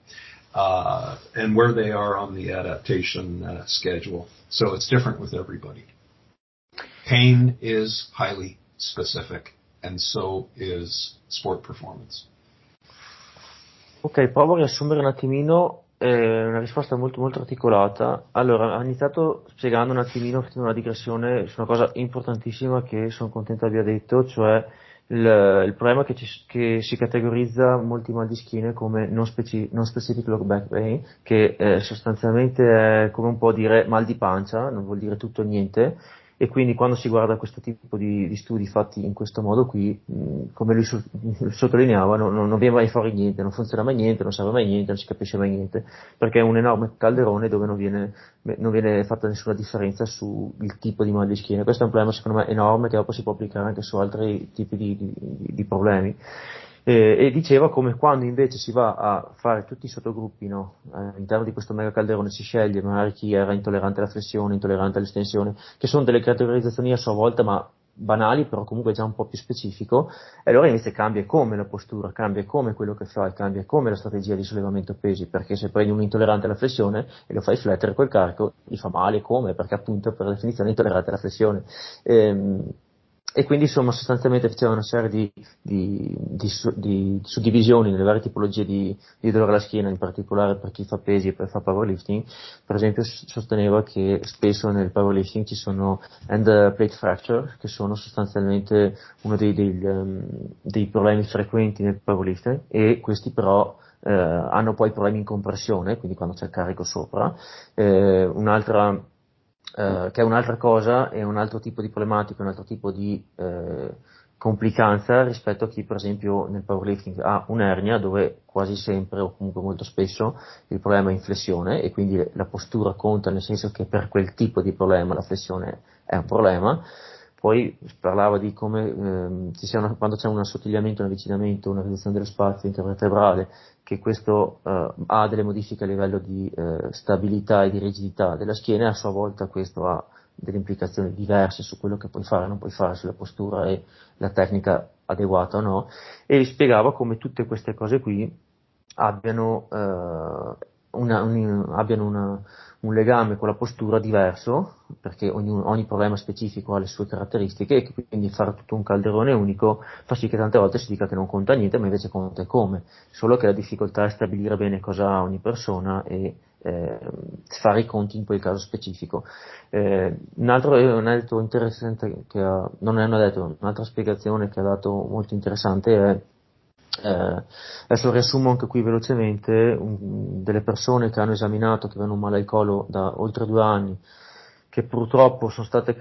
uh, and where they are on the adaptation uh, schedule. So it's different with everybody. Pain is highly specific, and so is sport performance. Ok, provo a riassumere un attimino eh, una risposta molto, molto articolata. Allora, ha iniziato spiegando un attimino, facendo una digressione su una cosa importantissima che sono contento abbia detto, cioè il, il problema che, ci, che, si categorizza molti mal di schiena come non, speci, non specific low back pain, che eh, sostanzialmente è come un po' dire mal di pancia, non vuol dire tutto o niente, e quindi quando si guarda questo tipo di, di studi fatti in questo modo qui, mh, come lui so, sottolineava, non, non, viene mai fuori niente, non funziona mai niente, non serve mai niente, non si capisce mai niente, perché è un enorme calderone dove non viene, non viene fatta nessuna differenza sul tipo di mal di schiena. Questo è un problema secondo me enorme che dopo si può applicare anche su altri tipi di, di, di problemi eh, e diceva come quando invece si va a fare tutti i sottogruppi no? Eh, all'interno di questo mega calderone si sceglie magari chi era intollerante alla flessione, intollerante all'estensione, che sono delle categorizzazioni a sua volta ma banali però comunque già un po' più specifico. E allora invece cambia come la postura, cambia come quello che fai, cambia come la strategia di sollevamento pesi perché se prendi un intollerante alla flessione e lo fai flettere col carico gli fa male. Come? Perché appunto per definizione è intollerante alla flessione. Ehm, e quindi insomma sostanzialmente faceva una serie di, di, di, di, suddivisioni nelle varie tipologie di, dolore alla schiena, in particolare per chi fa pesi e per fa powerlifting. Per esempio sosteneva che spesso nel powerlifting ci sono end plate fracture, che sono sostanzialmente uno dei, dei, um, dei problemi frequenti nel powerlifting e questi però eh, hanno poi problemi in compressione, quindi quando c'è il carico sopra. Eh, un'altra eh, che è un'altra cosa, è un altro tipo di problematica, un altro tipo di eh, complicanza rispetto a chi per esempio nel powerlifting ha un'ernia dove quasi sempre o comunque molto spesso il problema è in flessione e quindi la postura conta nel senso che per quel tipo di problema la flessione è un problema poi parlava di come ehm, una, quando c'è un assottigliamento, un avvicinamento, una riduzione dello spazio intervertebrale, che questo eh, ha delle modifiche a livello di eh, stabilità e di rigidità della schiena e a sua volta questo ha delle implicazioni diverse su quello che puoi fare e non puoi fare sulla postura e la tecnica adeguata o no, e spiegava come tutte queste cose qui abbiano, eh, una, un, abbiano una, un legame con la postura diverso, perché ogni, ogni, problema specifico ha le sue caratteristiche e quindi fare tutto un calderone unico fa sì che tante volte si dica che non conta niente, ma invece conta come, solo che la difficoltà è stabilire bene cosa ha ogni persona e eh, fare i conti in quel caso specifico. Eh, un altro aneddoto interessante che ha, non un aneddoto, un'altra spiegazione che ha dato molto interessante è eh, adesso riassumo anche qui velocemente un, delle persone che hanno esaminato, che avevano un male al collo da oltre due anni, che purtroppo sono state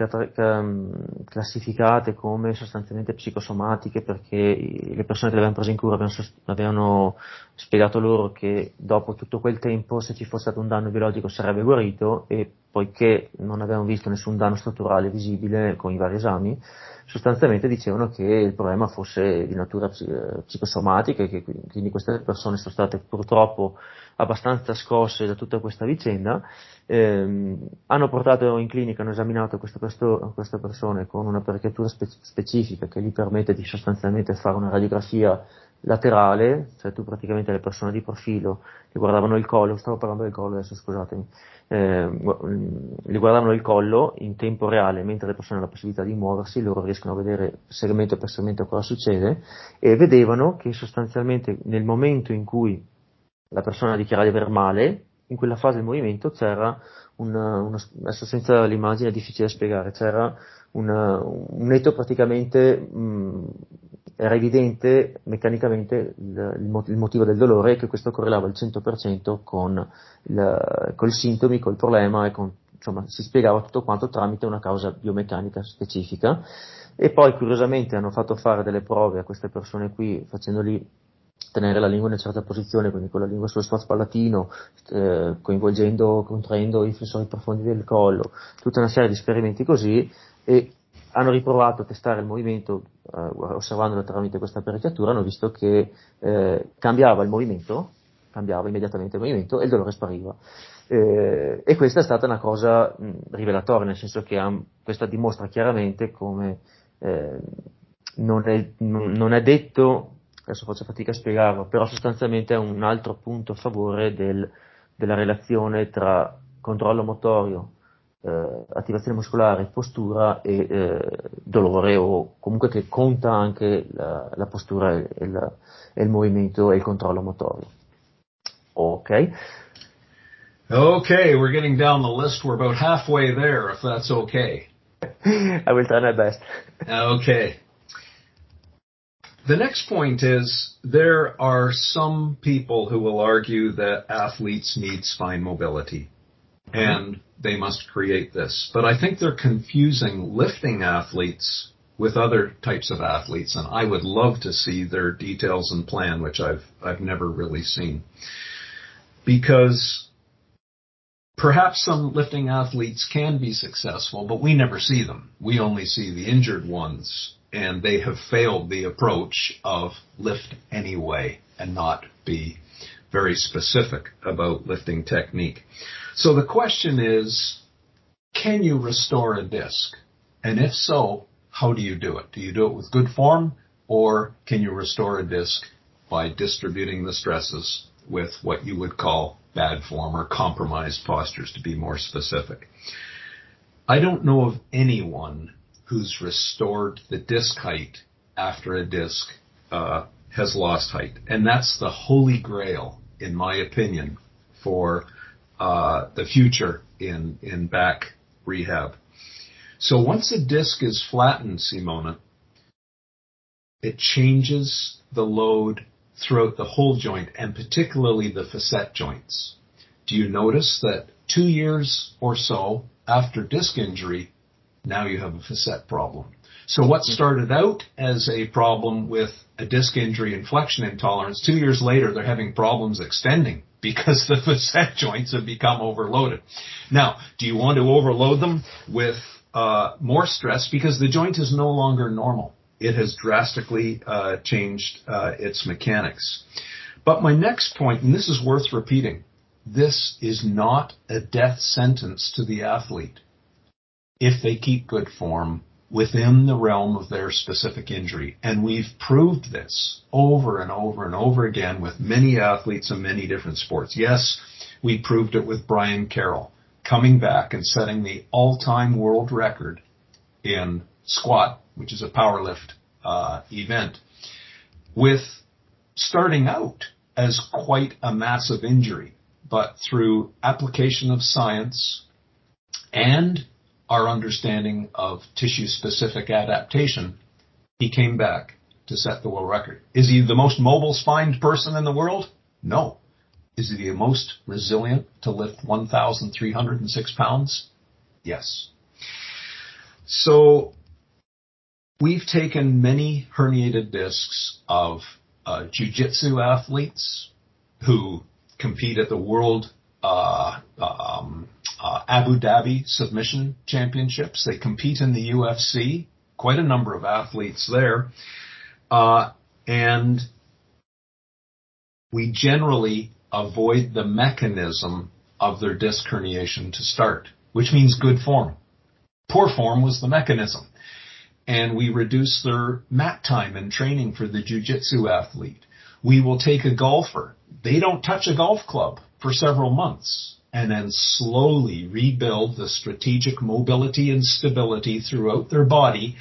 classificate come sostanzialmente psicosomatiche perché le persone che le avevano prese in cura avevano, avevano, spiegato loro che dopo tutto quel tempo se ci fosse stato un danno biologico sarebbe guarito e poiché non avevano visto nessun danno strutturale visibile con i vari esami, sostanzialmente dicevano che il problema fosse di natura psicosomatica e che quindi queste persone sono state purtroppo abbastanza scosse da tutta questa vicenda, ehm, hanno portato in clinica, hanno esaminato queste, queste persone con un'apparecchiatura spe- specifica che gli permette di sostanzialmente fare una radiografia laterale, cioè tu praticamente le persone di profilo che guardavano il collo, stavo parlando del collo adesso scusatemi, eh, li guardavano il collo in tempo reale mentre le persone hanno la possibilità di muoversi, loro riescono a vedere segmento per segmento cosa succede e vedevano che sostanzialmente nel momento in cui la persona dichiara di aver male, in quella fase del movimento c'era una, una, adesso senza l'immagine è difficile da spiegare, c'era una, un netto praticamente mh, era evidente meccanicamente il, il, motivo del dolore e che questo correlava al 100% con, il, con i sintomi, col problema e con, insomma, si spiegava tutto quanto tramite una causa biomeccanica specifica. E poi curiosamente hanno fatto fare delle prove a queste persone qui facendoli tenere la lingua in una certa posizione, quindi con la lingua sullo spazio palatino, eh, coinvolgendo, contraendo i flessori profondi del collo, tutta una serie di esperimenti così e hanno riprovato a testare il movimento eh, osservandolo tramite questa apparecchiatura, hanno visto che eh, cambiava il movimento, cambiava immediatamente il movimento e il dolore spariva. Eh, e questa è stata una cosa mh, rivelatoria, nel senso che um, questa dimostra chiaramente come eh, non, è, non, è, detto, adesso faccio fatica a spiegarlo, però sostanzialmente è un altro punto a favore del, della relazione tra controllo motorio, eh, attivazione muscolare, postura e eh, dolore o comunque che conta anche la, la postura e il, e il, movimento e il controllo motorio. Ok. Okay, we're getting down the list. We're about halfway there, if that's okay. I will try my best. okay. The next point is there are some people who will argue that athletes need spine mobility. Uh-huh. and they must create this. But I think they're confusing lifting athletes with other types of athletes and I would love to see their details and plan which I've I've never really seen. Because perhaps some lifting athletes can be successful, but we never see them. We only see the injured ones and they have failed the approach of lift anyway and not be very specific about lifting technique. So the question is, can you restore a disc? And if so, how do you do it? Do you do it with good form or can you restore a disc by distributing the stresses with what you would call bad form or compromised postures to be more specific? I don't know of anyone who's restored the disc height after a disc uh, has lost height, and that's the holy grail, in my opinion, for uh, the future in in back rehab. So once a disc is flattened, Simona, it changes the load throughout the whole joint and particularly the facet joints. Do you notice that two years or so after disc injury, now you have a facet problem. So what started out as a problem with a disc injury and flexion intolerance, two years later they're having problems extending because the facet joints have become overloaded. Now, do you want to overload them with uh, more stress because the joint is no longer normal? It has drastically uh, changed uh, its mechanics. But my next point, and this is worth repeating, this is not a death sentence to the athlete if they keep good form within the realm of their specific injury. And we've proved this over and over and over again with many athletes in many different sports. Yes, we proved it with Brian Carroll coming back and setting the all-time world record in squat, which is a powerlift uh, event, with starting out as quite a massive injury, but through application of science and our understanding of tissue specific adaptation, he came back to set the world record. Is he the most mobile spined person in the world? No. Is he the most resilient to lift 1,306 pounds? Yes. So we've taken many herniated discs of uh, jiu-jitsu athletes who compete at the world um, uh, Abu Dhabi Submission Championships. They compete in the UFC. Quite a number of athletes there, uh, and we generally avoid the mechanism of their disc herniation to start, which means good form. Poor form was the mechanism. And we reduce their mat time in training for the jiu-jitsu athlete. We will take a golfer. They don't touch a golf club for several months and then slowly rebuild the strategic mobility and stability throughout their body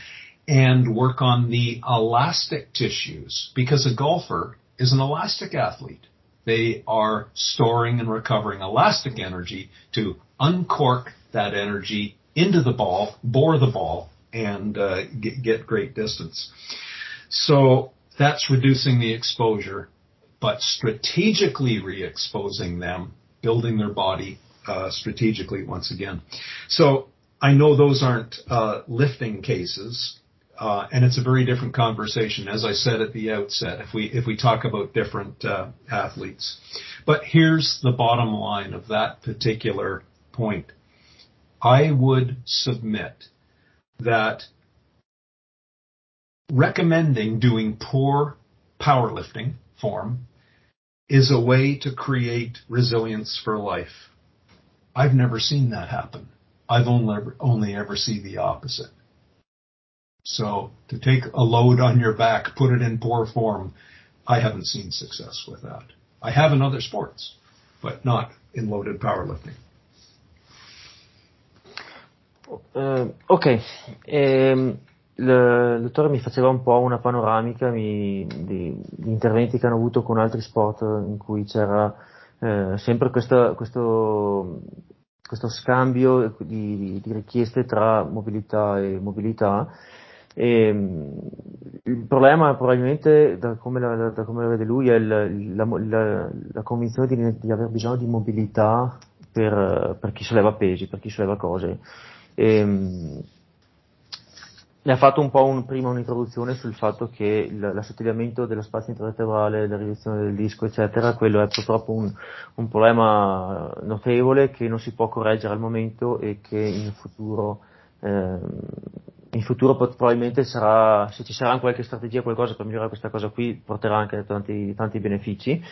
and work on the elastic tissues because a golfer is an elastic athlete. They are storing and recovering elastic energy to uncork that energy into the ball, bore the ball, and uh, get, get great distance. So that's reducing the exposure, but strategically re-exposing them building their body uh, strategically once again. So I know those aren't uh, lifting cases, uh, and it's a very different conversation, as I said at the outset. If we if we talk about different uh, athletes, but here's the bottom line of that particular point. I would submit that recommending doing poor powerlifting form is a way to create resilience for life. I've never seen that happen. I've only ever, only ever see the opposite. So to take a load on your back, put it in poor form, I haven't seen success with that. I have in other sports, but not in loaded powerlifting. Uh, ok, ehm, il dottore mi faceva un po' una panoramica mi, di, di, interventi che hanno avuto con altri sport in cui c'era eh, sempre questa, questo, questo, scambio di, di, richieste tra mobilità e mobilità. E, il problema probabilmente, da come la, da come la vede lui, è il, la, la, la, convinzione di, di, aver bisogno di mobilità per, per, chi solleva pesi, per chi solleva cose. E, mi ha fatto un po' un, prima un'introduzione sul fatto che l'assottigliamento dello spazio intervertebrale, la riduzione del disco, eccetera, quello è purtroppo un, un, problema notevole che non si può correggere al momento e che in futuro, eh, in futuro probabilmente sarà, se ci sarà qualche strategia, qualcosa per migliorare questa cosa qui, porterà anche tanti, tanti benefici.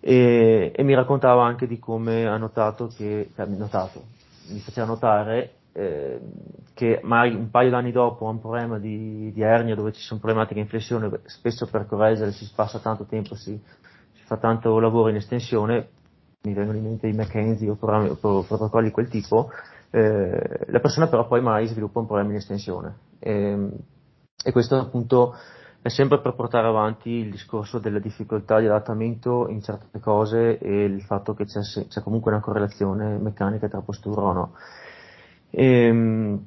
E, e, mi raccontava anche di come ha notato che, cioè, notato, mi faceva notare eh, che magari un paio d'anni dopo ha un problema di, di, ernia dove ci sono problematiche in flessione, spesso per correggere si passa tanto tempo, si, si, fa tanto lavoro in estensione, mi vengono in mente i McKenzie o, o protocolli di quel tipo, eh, la persona però poi mai sviluppa un problema in estensione. E, ehm, e questo appunto è sempre per portare avanti il discorso della difficoltà di adattamento in certe cose e il fatto che c'è, c'è comunque una correlazione meccanica tra postura o no. E, ehm,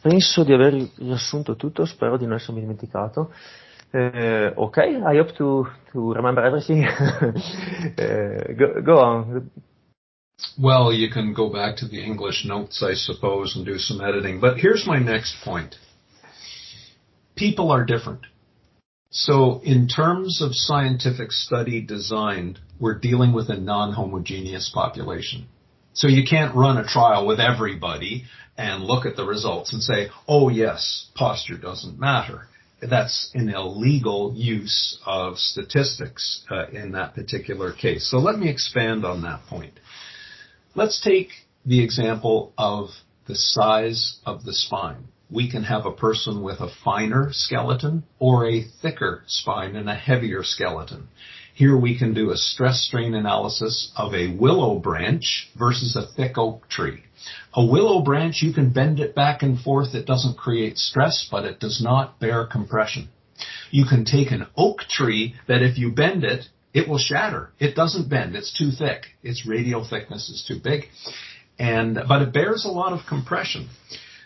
penso di aver riassunto tutto, spero di non essermi dimenticato. Uh, okay, I hope to, to remember everything. uh, go, go, on. Well, you can go back to the English notes, I suppose, and do some editing. But here's my next point. People are different. So in terms of scientific study design, we're dealing with a non-homogeneous population. So you can't run a trial with everybody and look at the results and say, oh yes, posture doesn't matter. That's an illegal use of statistics uh, in that particular case. So let me expand on that point. Let's take the example of the size of the spine. We can have a person with a finer skeleton or a thicker spine and a heavier skeleton. Here we can do a stress strain analysis of a willow branch versus a thick oak tree. A willow branch, you can bend it back and forth. It doesn't create stress, but it does not bear compression. You can take an oak tree that if you bend it, it will shatter. It doesn't bend. It's too thick. Its radial thickness is too big. And, but it bears a lot of compression.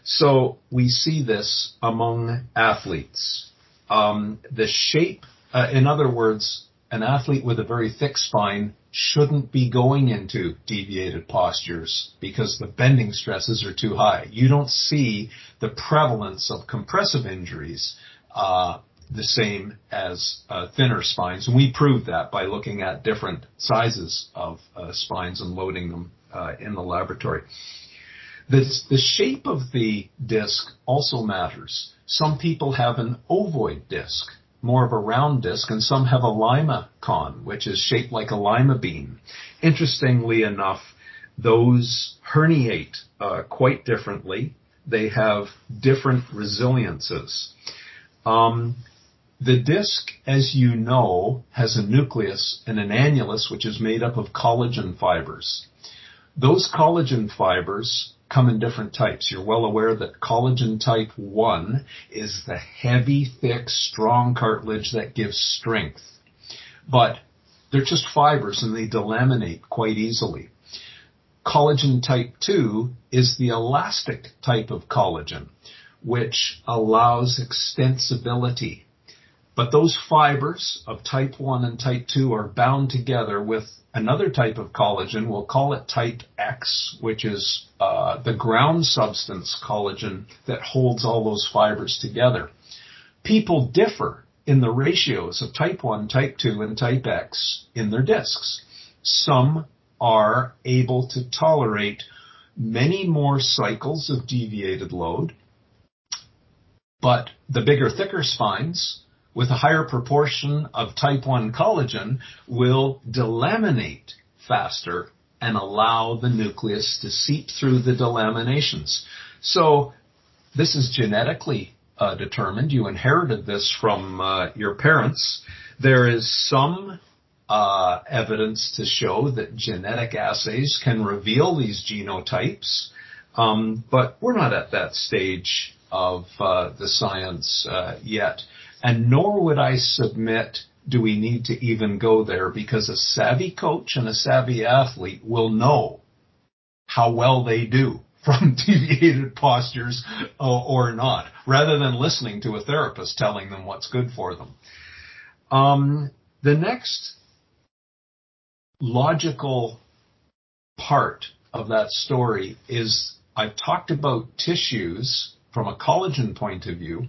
So we see this among athletes. Um, the shape, uh, in other words, an athlete with a very thick spine shouldn't be going into deviated postures because the bending stresses are too high. You don't see the prevalence of compressive injuries uh, the same as uh, thinner spines, and we proved that by looking at different sizes of uh, spines and loading them uh, in the laboratory. The, the shape of the disc also matters. Some people have an ovoid disc more of a round disc, and some have a lima con, which is shaped like a lima bean. Interestingly enough, those herniate uh, quite differently. They have different resiliences. Um, the disc, as you know, has a nucleus and an annulus, which is made up of collagen fibers. Those collagen fibers come in different types. You're well aware that collagen type 1 is the heavy, thick, strong cartilage that gives strength. But they're just fibers and they delaminate quite easily. Collagen type 2 is the elastic type of collagen, which allows extensibility. But those fibers of type 1 and type 2 are bound together with another type of collagen. We'll call it type X, which is uh, the ground substance collagen that holds all those fibers together. People differ in the ratios of type 1, type 2, and type X in their discs. Some are able to tolerate many more cycles of deviated load, but the bigger, thicker spines with a higher proportion of type 1 collagen will delaminate faster and allow the nucleus to seep through the delaminations. So this is genetically uh, determined. You inherited this from uh, your parents. There is some uh, evidence to show that genetic assays can reveal these genotypes, um, but we're not at that stage of uh, the science uh, yet. And nor would I submit do we need to even go there because a savvy coach and a savvy athlete will know how well they do from deviated postures uh, or not, rather than listening to a therapist telling them what's good for them. Um, the next logical part of that story is I've talked about tissues from a collagen point of view,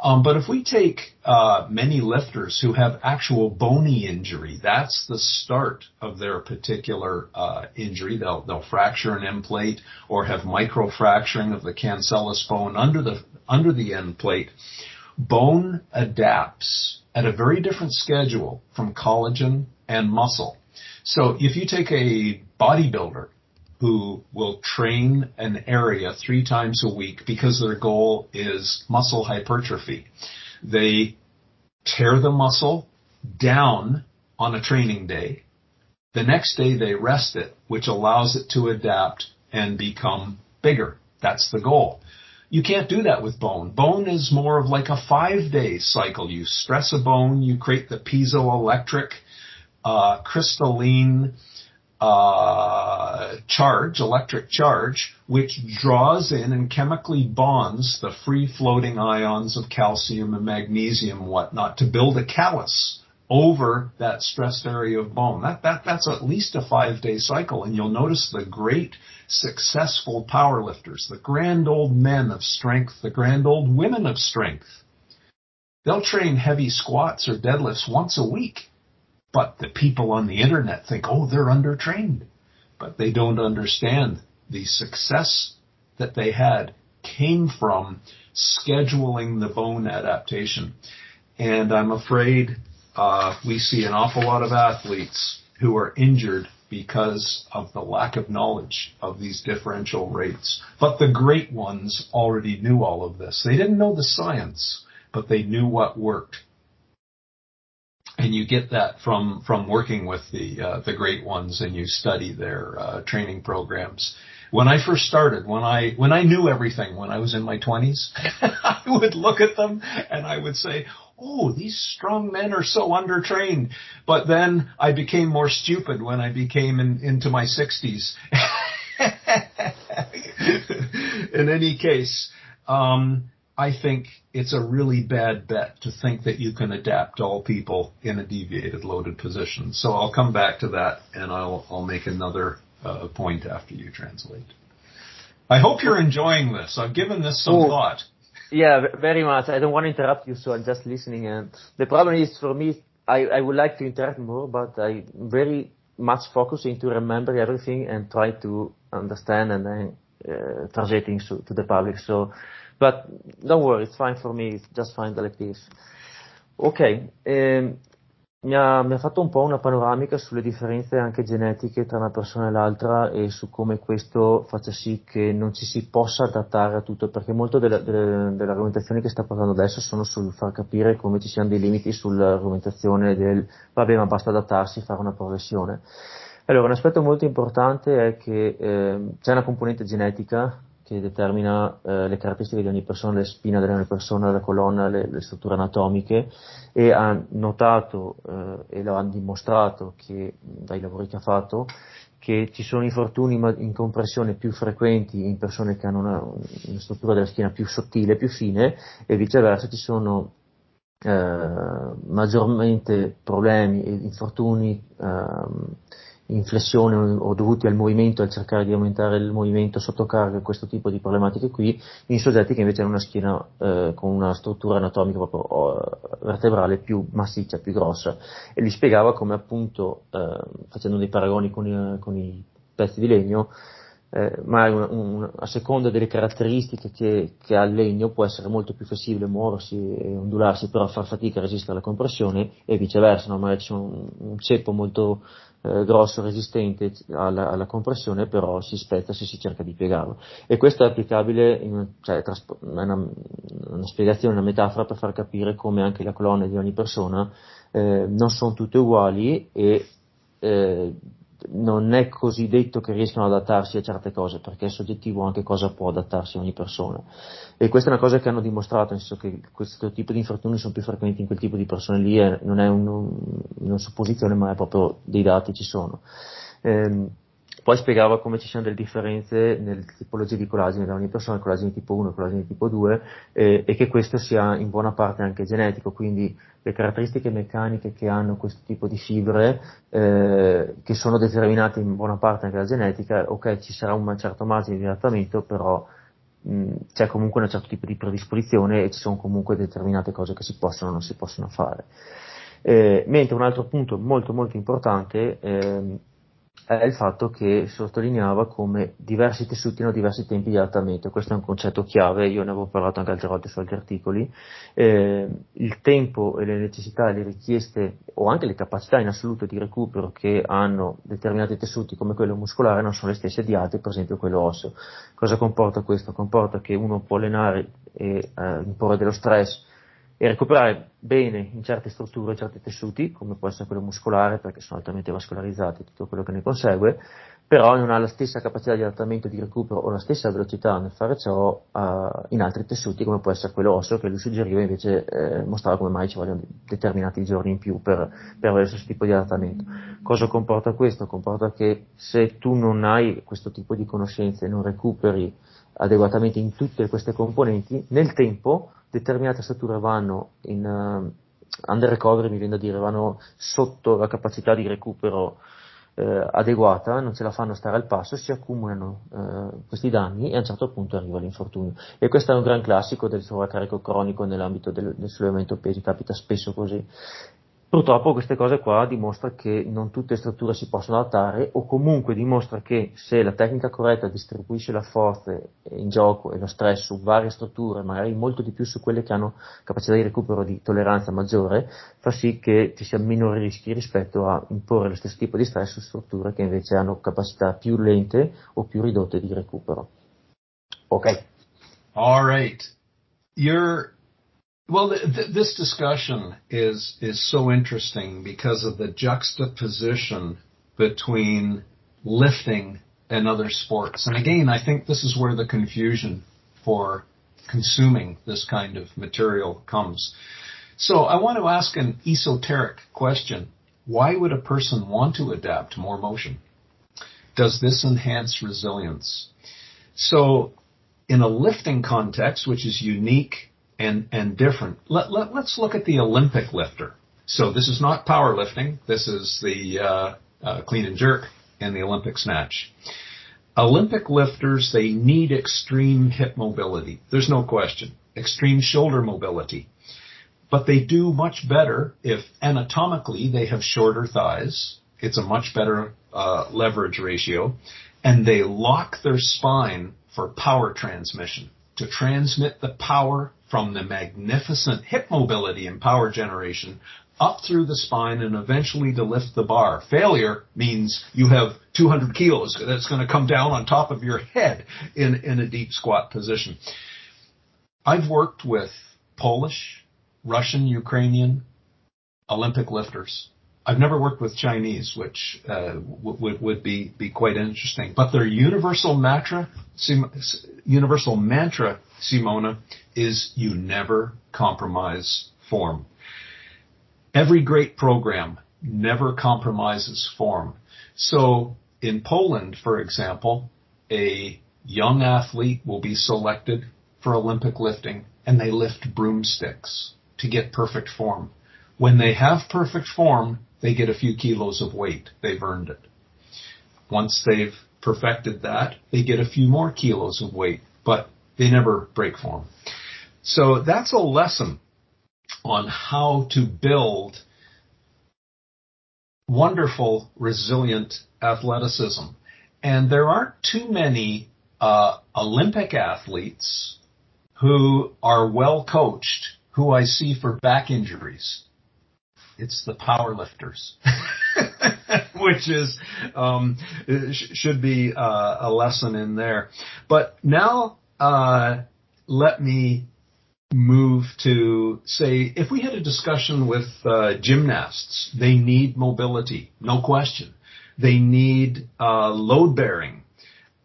um, but if we take uh, many lifters who have actual bony injury, that's the start of their particular uh, injury. They'll they'll fracture an end plate or have microfracturing of the cancellous bone under the under the end plate. Bone adapts at a very different schedule from collagen and muscle. So if you take a bodybuilder who will train an area three times a week because their goal is muscle hypertrophy. They tear the muscle down on a training day. The next day they rest it, which allows it to adapt and become bigger. That's the goal. You can't do that with bone. Bone is more of like a five day cycle. You stress a bone, you create the piezoelectric, uh, crystalline, uh, charge, electric charge, which draws in and chemically bonds the free floating ions of calcium and magnesium and whatnot to build a callus over that stressed area of bone. That, that, that's at least a five day cycle. And you'll notice the great successful power lifters, the grand old men of strength, the grand old women of strength. They'll train heavy squats or deadlifts once a week but the people on the internet think, oh, they're undertrained. But they don't understand the success that they had came from scheduling the bone adaptation. And I'm afraid uh, we see an awful lot of athletes who are injured because of the lack of knowledge of these differential rates. But the great ones already knew all of this. They didn't know the science, but they knew what worked and you get that from from working with the uh, the great ones and you study their uh, training programs. When I first started, when I when I knew everything, when I was in my 20s, I would look at them and I would say, "Oh, these strong men are so undertrained." But then I became more stupid when I became in, into my 60s. in any case, um, I think it's a really bad bet to think that you can adapt all people in a deviated loaded position. So I'll come back to that and I'll, I'll make another uh, point after you translate. I hope you're enjoying this. I've given this some oh, thought. Yeah, very much. I don't want to interrupt you, so I'm just listening. And the problem is for me, I, I would like to interact more, but I very much focusing to remember everything and try to understand and then uh, translating to, to the public. So But don't worry, it's fine for me, it's just fine like this. Ok, eh, mi, ha, mi ha fatto un po' una panoramica sulle differenze anche genetiche tra una persona e l'altra e su come questo faccia sì che non ci si possa adattare a tutto, perché molto delle, delle, delle argomentazioni che sta parlando adesso sono sul far capire come ci siano dei limiti sull'argomentazione del vabbè ma basta adattarsi, fare una progressione. Allora, un aspetto molto importante è che eh, c'è una componente genetica che determina eh, le caratteristiche di ogni persona, le spine di ogni persona, la colonna, le, le strutture anatomiche. E ha notato eh, e lo ha dimostrato che dai lavori che ha fatto che ci sono infortuni in compressione più frequenti in persone che hanno una, una struttura della schiena più sottile, più fine e viceversa ci sono eh, maggiormente problemi e infortuni ehm, in flessione o dovuti al movimento, al cercare di aumentare il movimento sotto carica, questo tipo di problematiche qui, in soggetti che invece hanno una schiena eh, con una struttura anatomica proprio vertebrale più massiccia, più grossa. E gli spiegava come appunto, eh, facendo dei paragoni con con i pezzi di legno, eh, ma un, un, a seconda delle caratteristiche che, che, ha il legno può essere molto più flessibile, muoversi e ondularsi, però far fatica a resistere alla compressione e viceversa, no? magari c'è un, un ceppo molto eh, grosso, resistente alla, alla, compressione, però si spezza se si cerca di piegarlo. E questo è applicabile, in, cioè, è una, una, spiegazione, una metafora per far capire come anche le colonne di ogni persona eh, non sono tutte uguali e eh, non è così detto che riescano ad adattarsi a certe cose, perché è soggettivo anche cosa può adattarsi ogni persona. E questa è una cosa che hanno dimostrato, nel senso che questo tipo di infortuni sono più frequenti in quel tipo di persone lì, e non è un, una supposizione, ma è proprio dei dati ci sono. Eh, poi spiegava come ci siano delle differenze nelle tipologie di collagene da ogni persona, collagene tipo 1 e collagene tipo 2, eh, e che questo sia in buona parte anche genetico, quindi le caratteristiche meccaniche che hanno questo tipo di fibre, eh, che sono determinate in buona parte anche dalla genetica, ok, ci sarà un certo margine di adattamento, però mh, c'è comunque un certo tipo di predisposizione e ci sono comunque determinate cose che si possono o non si possono fare. Eh, mentre un altro punto molto molto importante eh, è il fatto che sottolineava come diversi tessuti hanno diversi tempi di adattamento. Questo è un concetto chiave, io ne avevo parlato anche altre volte su altri articoli. Eh, il tempo e le necessità, le richieste o anche le capacità in assoluto di recupero che hanno determinati tessuti come quello muscolare non sono le stesse di altri, per esempio quello osseo. Cosa comporta questo? Comporta che uno può allenare e eh, imporre dello stress e recuperare bene in certe strutture, in certi tessuti, come può essere quello muscolare, perché sono altamente vascolarizzati, tutto quello che ne consegue, però non ha la stessa capacità di adattamento di recupero o la stessa velocità nel fare ciò uh, in altri tessuti, come può essere quello osseo, che lui suggeriva invece eh, mostrava come mai ci vogliono determinati giorni in più per, per avere stesso tipo di adattamento. Cosa comporta questo? Comporta che se tu non hai questo tipo di conoscenze e non recuperi adeguatamente in tutte queste componenti, nel tempo determinate strutture vanno in uh, under recovery, mi viene da dire, vanno sotto la capacità di recupero eh, adeguata, non ce la fanno stare al passo, si accumulano eh, questi danni e a un certo punto arriva l'infortunio. E questo è un gran classico del sovraccarico cronico nell'ambito del, del sollevamento pesi, capita spesso così. Purtroppo queste cose qua dimostra che non tutte le strutture si possono adattare o comunque dimostra che se la tecnica corretta distribuisce la forza in gioco e lo stress su varie strutture, magari molto di più su quelle che hanno capacità di recupero di tolleranza maggiore, fa sì che ci siano minori rischi rispetto a imporre lo stesso tipo di stress su strutture che invece hanno capacità più lente o più ridotte di recupero. Ok. All right. You're Well, th- th- this discussion is is so interesting because of the juxtaposition between lifting and other sports. And again, I think this is where the confusion for consuming this kind of material comes. So I want to ask an esoteric question. Why would a person want to adapt more motion? Does this enhance resilience? So in a lifting context, which is unique and, and different. Let, let, let's look at the Olympic lifter. So this is not powerlifting. This is the uh, uh, clean and jerk and the Olympic snatch. Olympic lifters, they need extreme hip mobility. There's no question. Extreme shoulder mobility. But they do much better if anatomically they have shorter thighs. It's a much better uh, leverage ratio. And they lock their spine for power transmission to transmit the power from the magnificent hip mobility and power generation up through the spine and eventually to lift the bar. Failure means you have 200 kilos that's going to come down on top of your head in, in a deep squat position. I've worked with Polish, Russian, Ukrainian Olympic lifters. I've never worked with Chinese, which uh, would would be be quite interesting. But their universal mantra, universal mantra, Simona, is you never compromise form. Every great program never compromises form. So in Poland, for example, a young athlete will be selected for Olympic lifting and they lift broomsticks to get perfect form. When they have perfect form, they get a few kilos of weight. They've earned it. Once they've perfected that, they get a few more kilos of weight, but they never break form. So that's a lesson on how to build wonderful, resilient athleticism. and there aren't too many uh, Olympic athletes who are well coached who I see for back injuries. It's the power lifters, which is um, should be uh, a lesson in there. But now uh, let me move to say if we had a discussion with uh, gymnasts, they need mobility, no question. They need uh, load bearing.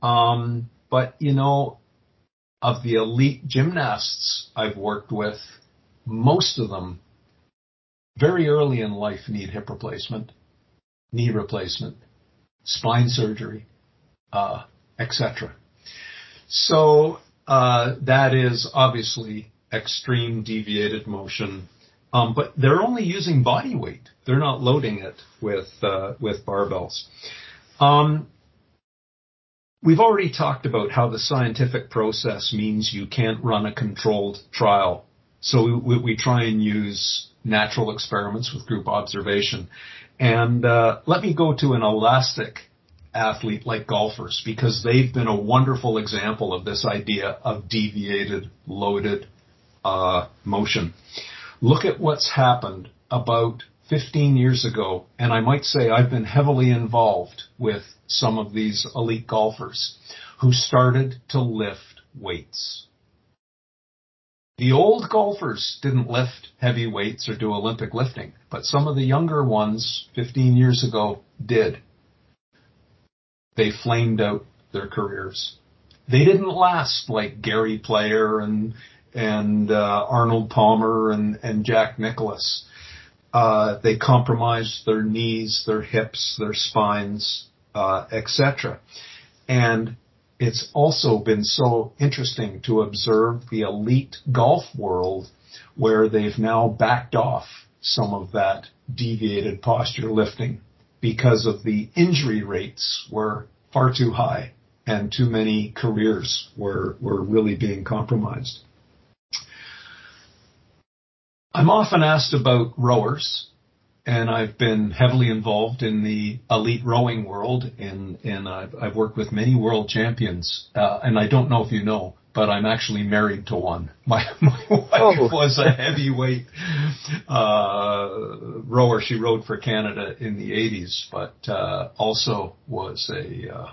Um, but you know, of the elite gymnasts I've worked with, most of them very early in life need hip replacement, knee replacement, spine surgery, uh, etc. So uh, that is obviously extreme deviated motion, um, but they're only using body weight. They're not loading it with uh, with barbells. Um, we've already talked about how the scientific process means you can't run a controlled trial. So we, we try and use natural experiments with group observation. And uh, let me go to an elastic athlete like golfers because they've been a wonderful example of this idea of deviated, loaded uh, motion. Look at what's happened about 15 years ago, and I might say I've been heavily involved with some of these elite golfers who started to lift weights. The old golfers didn't lift heavy weights or do Olympic lifting, but some of the younger ones 15 years ago did. They flamed out their careers. They didn't last like Gary Player and and uh, Arnold Palmer and, and Jack Nicklaus. Uh, they compromised their knees, their hips, their spines, uh, etc. And it's also been so interesting to observe the elite golf world where they've now backed off some of that deviated posture lifting because of the injury rates were far too high and too many careers were, were really being compromised. I'm often asked about rowers, and I've been heavily involved in the elite rowing world, and, and I've, I've worked with many world champions. Uh, and I don't know if you know, but I'm actually married to one. My, my wife oh. was a heavyweight uh, rower. She rowed for Canada in the 80s, but uh, also was a uh,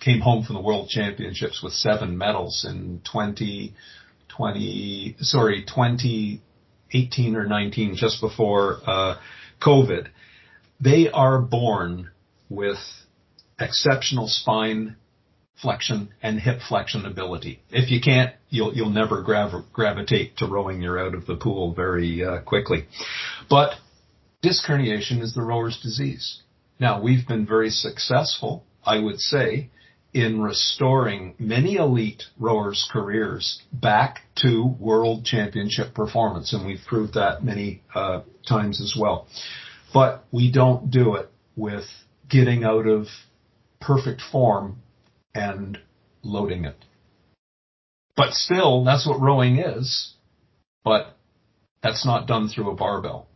came home from the World Championships with seven medals in 20, 20 sorry 20 18 or 19, just before uh, COVID, they are born with exceptional spine flexion and hip flexion ability. If you can't, you'll you'll never grav- gravitate to rowing. You're out of the pool very uh, quickly. But disc herniation is the rower's disease. Now we've been very successful, I would say, in restoring many elite rowers' careers back to world championship performance, and we've proved that many uh, times as well. But we don't do it with getting out of perfect form and loading it. But still, that's what rowing is, but that's not done through a barbell.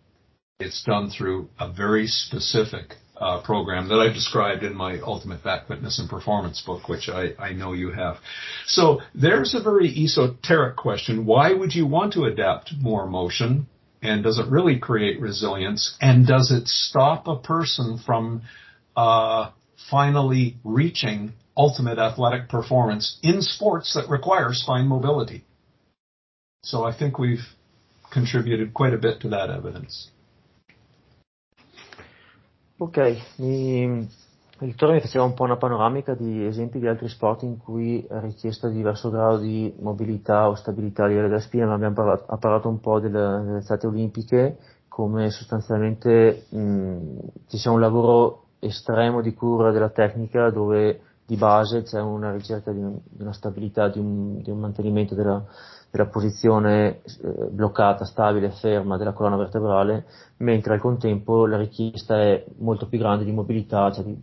It's done through a very specific uh, program that I've described in my Ultimate Back Fitness and Performance book, which I, I know you have. So there's a very esoteric question. Why would you want to adapt more motion? And does it really create resilience? And does it stop a person from uh, finally reaching ultimate athletic performance in sports that require spine mobility? So I think we've contributed quite a bit to that evidence. Ok, mi, Vittorio mi faceva un po' una panoramica di esempi di altri sport in cui è richiesto diverso grado di mobilità o stabilità a livello della spina, abbiamo parlato, ha parlato un po' delle, delle alzate olimpiche, come sostanzialmente mh, ci sia un lavoro estremo di cura della tecnica dove di base c'è una ricerca di, di una stabilità, di un, di un mantenimento della, della posizione eh, bloccata, stabile, ferma della colonna vertebrale, mentre al contempo la richiesta è molto più grande di mobilità, cioè di,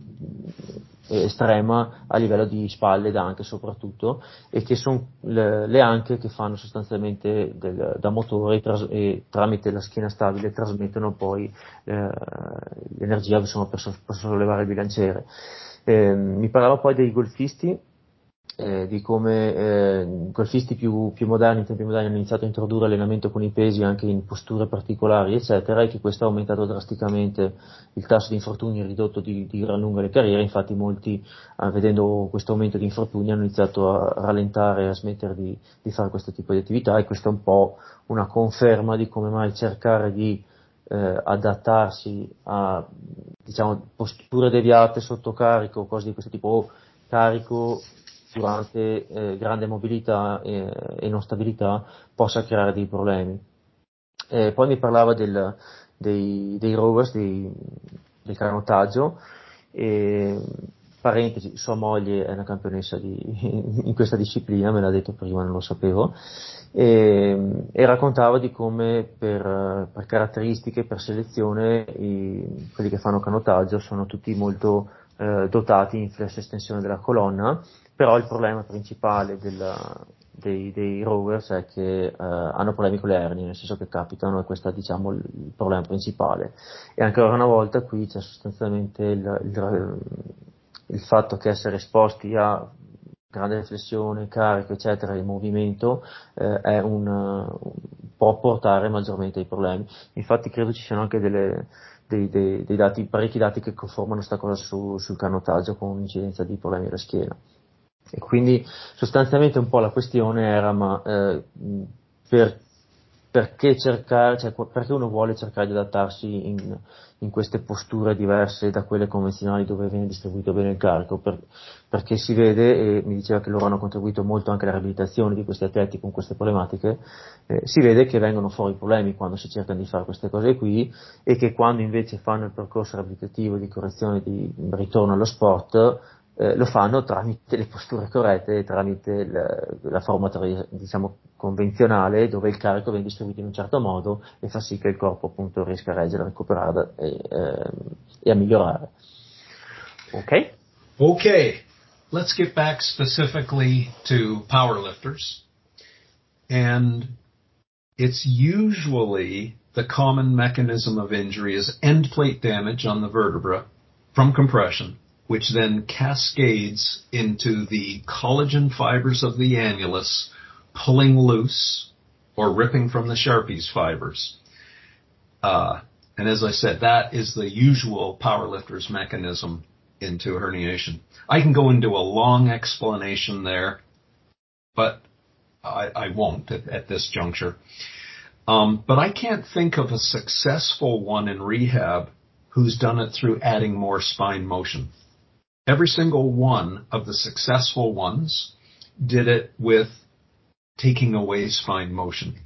eh, estrema a livello di spalle ed anche soprattutto, e che sono le, le, anche che fanno sostanzialmente del, da motore e, tras- e, tramite la schiena stabile trasmettono poi eh, l'energia insomma, per, so- per sollevare il bilanciere. Eh, mi parlava poi dei golfisti eh, di come eh, golfisti più, più, moderni, in tempi moderni, hanno iniziato a introdurre allenamento con i pesi anche in posture particolari, eccetera, e che questo ha aumentato drasticamente il tasso di infortuni ridotto di, di gran lunga le carriere. Infatti, molti, eh, vedendo questo aumento di infortuni, hanno iniziato a rallentare e a smettere di, di, fare questo tipo di attività, e questa è un po' una conferma di come mai cercare di eh, adattarsi a diciamo, posture deviate sotto carico, cose di questo tipo, o carico durante eh, grande mobilità e, e, non stabilità possa creare dei problemi. Eh, poi mi parlava del, dei, dei, rovers, dei, del canottaggio, e, parentesi, sua moglie è una campionessa di, in questa disciplina, me l'ha detto prima, non lo sapevo, e, e raccontava di come per, per, caratteristiche, per selezione, i, quelli che fanno canottaggio sono tutti molto eh, dotati in flash estensione della colonna però il problema principale della, dei, dei, rovers è che eh, hanno problemi con le ernie, nel senso che capitano e questo è diciamo, il, problema principale. E ancora una volta qui c'è sostanzialmente il, il, il fatto che essere esposti a grande flessione, carico, eccetera, il movimento eh, un, può portare maggiormente ai problemi. Infatti credo ci siano anche delle, dei, dei, dei dati, parecchi dati che conformano questa cosa su, sul canottaggio con un'incidenza di problemi alla schiena. E quindi sostanzialmente un po' la questione era ma eh, per, perché, cercare, cioè, perché uno vuole cercare di adattarsi in, in, queste posture diverse da quelle convenzionali dove viene distribuito bene il carico? Per, perché si vede, e mi diceva che loro hanno contribuito molto anche alla riabilitazione di questi atleti con queste problematiche, eh, si vede che vengono fuori problemi quando si cercano di fare queste cose qui e che quando invece fanno il percorso riabilitativo di correzione di ritorno allo sport eh, lo fanno tramite le posture corrette, tramite la, la formatoria diciamo, convenzionale dove il carico viene distribuito in un certo modo e fa sì che il corpo appunto riesca a reggere, a recuperare e, eh, e a migliorare. Ok? Ok, let's get back specifically to powerlifters. And it's usually the common mechanism of injury is end plate damage on the vertebra from compression which then cascades into the collagen fibers of the annulus pulling loose or ripping from the Sharpey's fibers. Uh, and as I said, that is the usual powerlifter's mechanism into herniation. I can go into a long explanation there, but I, I won't at, at, this juncture. Um, but I can't think of a successful one in rehab who's done it through adding more spine motion. Every single one of the successful ones did it with taking away spine motion,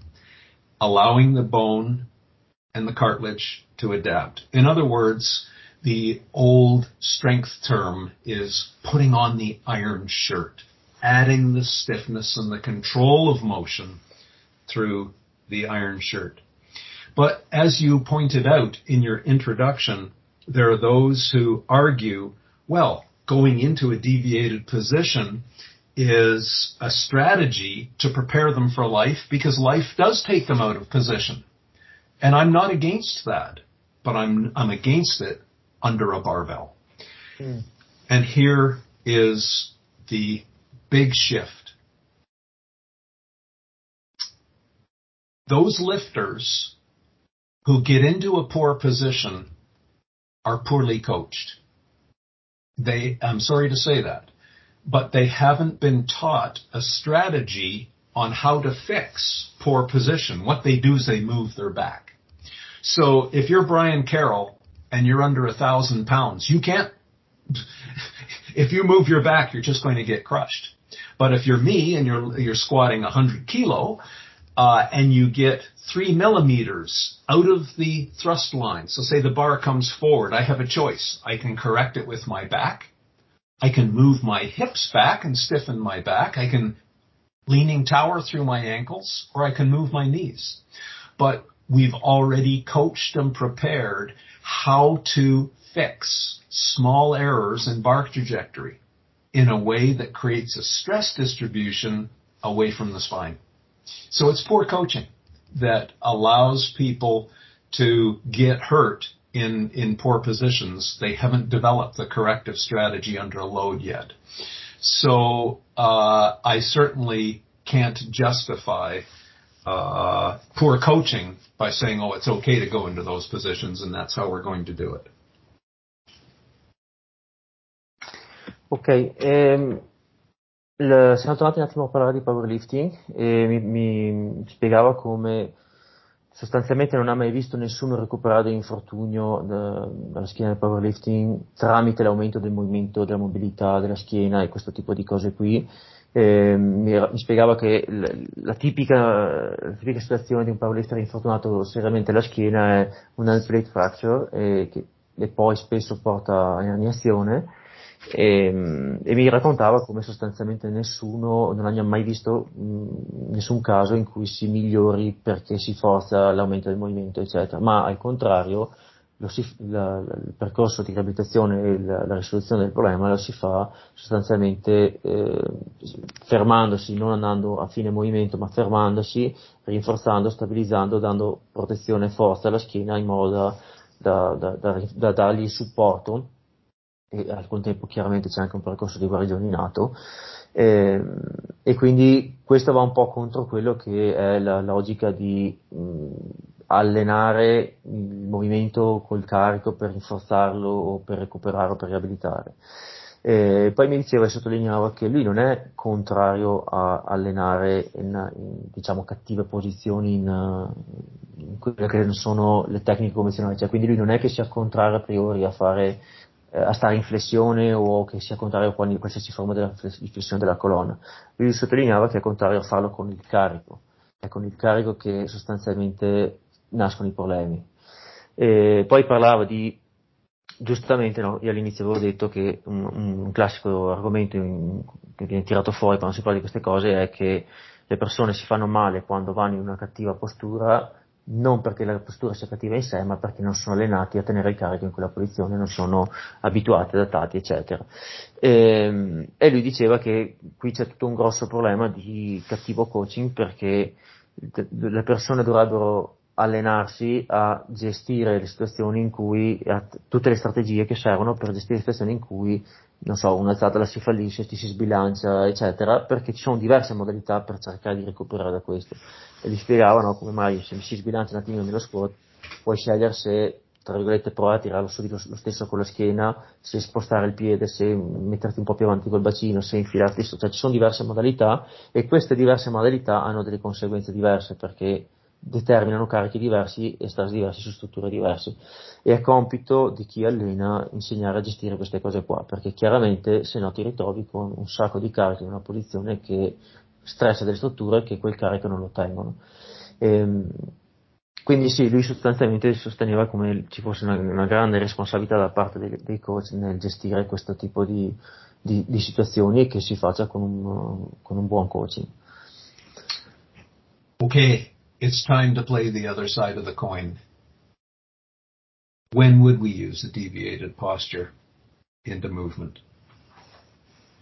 allowing the bone and the cartilage to adapt. In other words, the old strength term is putting on the iron shirt, adding the stiffness and the control of motion through the iron shirt. But as you pointed out in your introduction, there are those who argue, well, going into a deviated position is a strategy to prepare them for life because life does take them out of position. And I'm not against that, but I'm, I'm against it under a barbell. Mm. And here is the big shift. Those lifters who get into a poor position are poorly coached. They, I'm sorry to say that, but they haven't been taught a strategy on how to fix poor position. What they do is they move their back. So if you're Brian Carroll and you're under a thousand pounds, you can't, if you move your back, you're just going to get crushed. But if you're me and you're, you're squatting a hundred kilo, uh, and you get three millimeters out of the thrust line. So say the bar comes forward. I have a choice. I can correct it with my back. I can move my hips back and stiffen my back. I can leaning tower through my ankles or I can move my knees. But we've already coached and prepared how to fix small errors in bark trajectory in a way that creates a stress distribution away from the spine. So it's poor coaching that allows people to get hurt in in poor positions, they haven't developed the corrective strategy under a load yet. So uh, I certainly can't justify uh, poor coaching by saying, "Oh, it's okay to go into those positions, and that's how we're going to do it." Ok, ehm, il, siamo tornati un attimo a parlare di powerlifting e mi, mi spiegava come sostanzialmente non ha mai visto nessuno recuperare infortunio dalla schiena del powerlifting tramite l'aumento del movimento, della mobilità della schiena e questo tipo di cose qui. Eh, mi, mi, spiegava che la, la, tipica, la, tipica, situazione di un powerlifter infortunato seriamente alla schiena è un plate fracture e, che, e poi spesso porta a herniazione e, e, mi raccontava come sostanzialmente nessuno non abbia mai visto mh, nessun caso in cui si migliori perché si forza l'aumento del movimento, eccetera, ma al contrario si, la, il percorso di riabilitazione e la, la, risoluzione del problema lo si fa sostanzialmente eh, fermandosi, non andando a fine movimento, ma fermandosi, rinforzando, stabilizzando, dando protezione e forza alla schiena in modo da, da, da, da dargli supporto e al contempo chiaramente c'è anche un percorso di guarigione in atto eh, e quindi questo va un po' contro quello che è la logica di mh, allenare il movimento col carico per rinforzarlo o per recuperare o per riabilitare. Eh, poi mi diceva e sottolineava che lui non è contrario a allenare in, in diciamo, cattive posizioni in, in, quelle che non sono le tecniche convenzionali, cioè, quindi lui non è che sia contrario a priori a fare a stare in flessione o che sia contrario a qualsiasi forma della flessione della colonna. Lui sottolineava che è contrario a farlo con il carico, è con il carico che sostanzialmente nascono i problemi. E poi parlava di, giustamente, no, io all'inizio avevo detto che un, un classico argomento in, che viene tirato fuori quando si parla di queste cose è che le persone si fanno male quando vanno in una cattiva postura non perché la postura sia cattiva in sé, ma perché non sono allenati a tenere il carico in quella posizione, non sono abituati, adattati, eccetera. E, ehm, e lui diceva che qui c'è tutto un grosso problema di cattivo coaching perché le persone dovrebbero allenarsi a gestire le situazioni in cui, tutte le strategie che servono per gestire le situazioni in cui, non so, un'alzata si fallisce, ci si sbilancia, eccetera, perché ci sono diverse modalità per cercare di recuperare da questo. E gli spiegavano come mai se si sbilancia un attimino nello squat, puoi scegliere se, tra virgolette, provare a tirarlo subito lo stesso con la schiena, se spostare il piede, se metterti un po' più avanti col bacino, se infilarti, cioè ci sono diverse modalità e queste diverse modalità hanno delle conseguenze diverse perché determinano carichi diversi e stress diversi su strutture diverse. E è compito di chi allena insegnare a gestire queste cose qua perché chiaramente se no ti ritrovi con un sacco di carichi in una posizione che stressa delle strutture che quel carico non lo tengono e, ehm, quindi sì, lui sostanzialmente sosteneva come ci fosse una, una grande responsabilità da parte dei, dei, coach nel gestire questo tipo di, di, di situazioni e che si faccia con un, con un buon coaching. Ok, it's time to play the other side of the coin. When would we use a deviated posture into movement?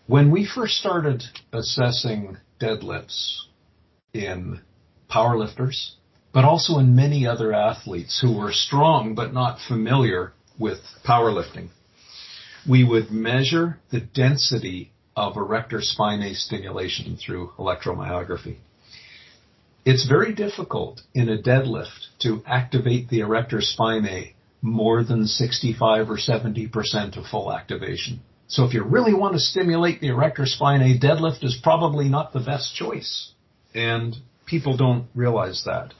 When we first started assessing deadlifts in powerlifters, but also in many other athletes who were strong but not familiar with powerlifting, we would measure the density of erector spinae stimulation through electromyography. It's very difficult in a deadlift to activate the erector spinae more than 65 or 70% of full activation. So if you really want to stimulate the erector spinae, deadlift is probably not the best choice. And people don't realize that.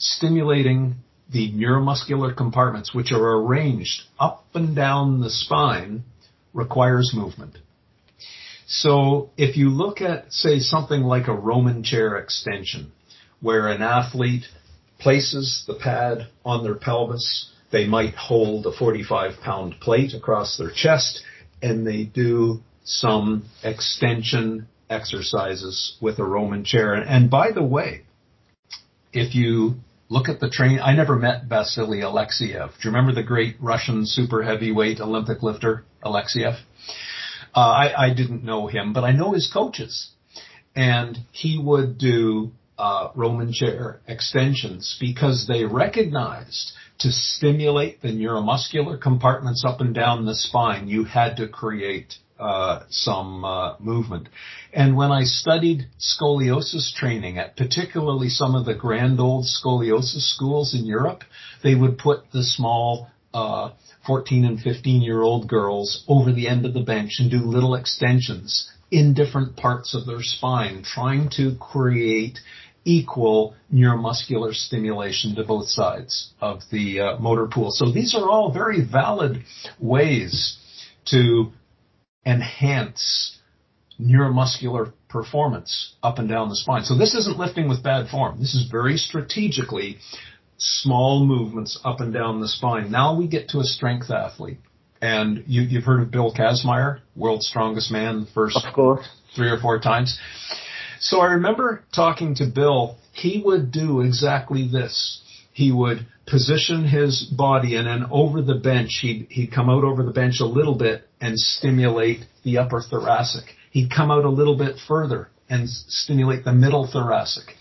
Stimulating the neuromuscular compartments, which are arranged up and down the spine, requires movement. So if you look at, say, something like a Roman chair extension, where an athlete places the pad on their pelvis, they might hold a 45 pound plate across their chest, and they do some extension exercises with a Roman chair. And by the way, if you look at the train, I never met Vasily Alexiev. Do you remember the great Russian super heavyweight Olympic lifter, Alexiev? Uh, I, I didn't know him, but I know his coaches. And he would do uh, Roman chair extensions because they recognized to stimulate the neuromuscular compartments up and down the spine, you had to create uh, some uh, movement. And when I studied scoliosis training at particularly some of the grand old scoliosis schools in Europe, they would put the small uh, 14 and 15 year old girls over the end of the bench and do little extensions in different parts of their spine, trying to create equal neuromuscular stimulation to both sides of the uh, motor pool. So these are all very valid ways to enhance neuromuscular performance up and down the spine. So this isn't lifting with bad form. This is very strategically small movements up and down the spine. Now we get to a strength athlete. And you, have heard of Bill Kazmaier, world's strongest man, the first three or four times. So I remember talking to Bill. He would do exactly this. He would position his body and then over the bench, he'd, he'd come out over the bench a little bit and stimulate the upper thoracic. He'd come out a little bit further and stimulate the middle thoracic.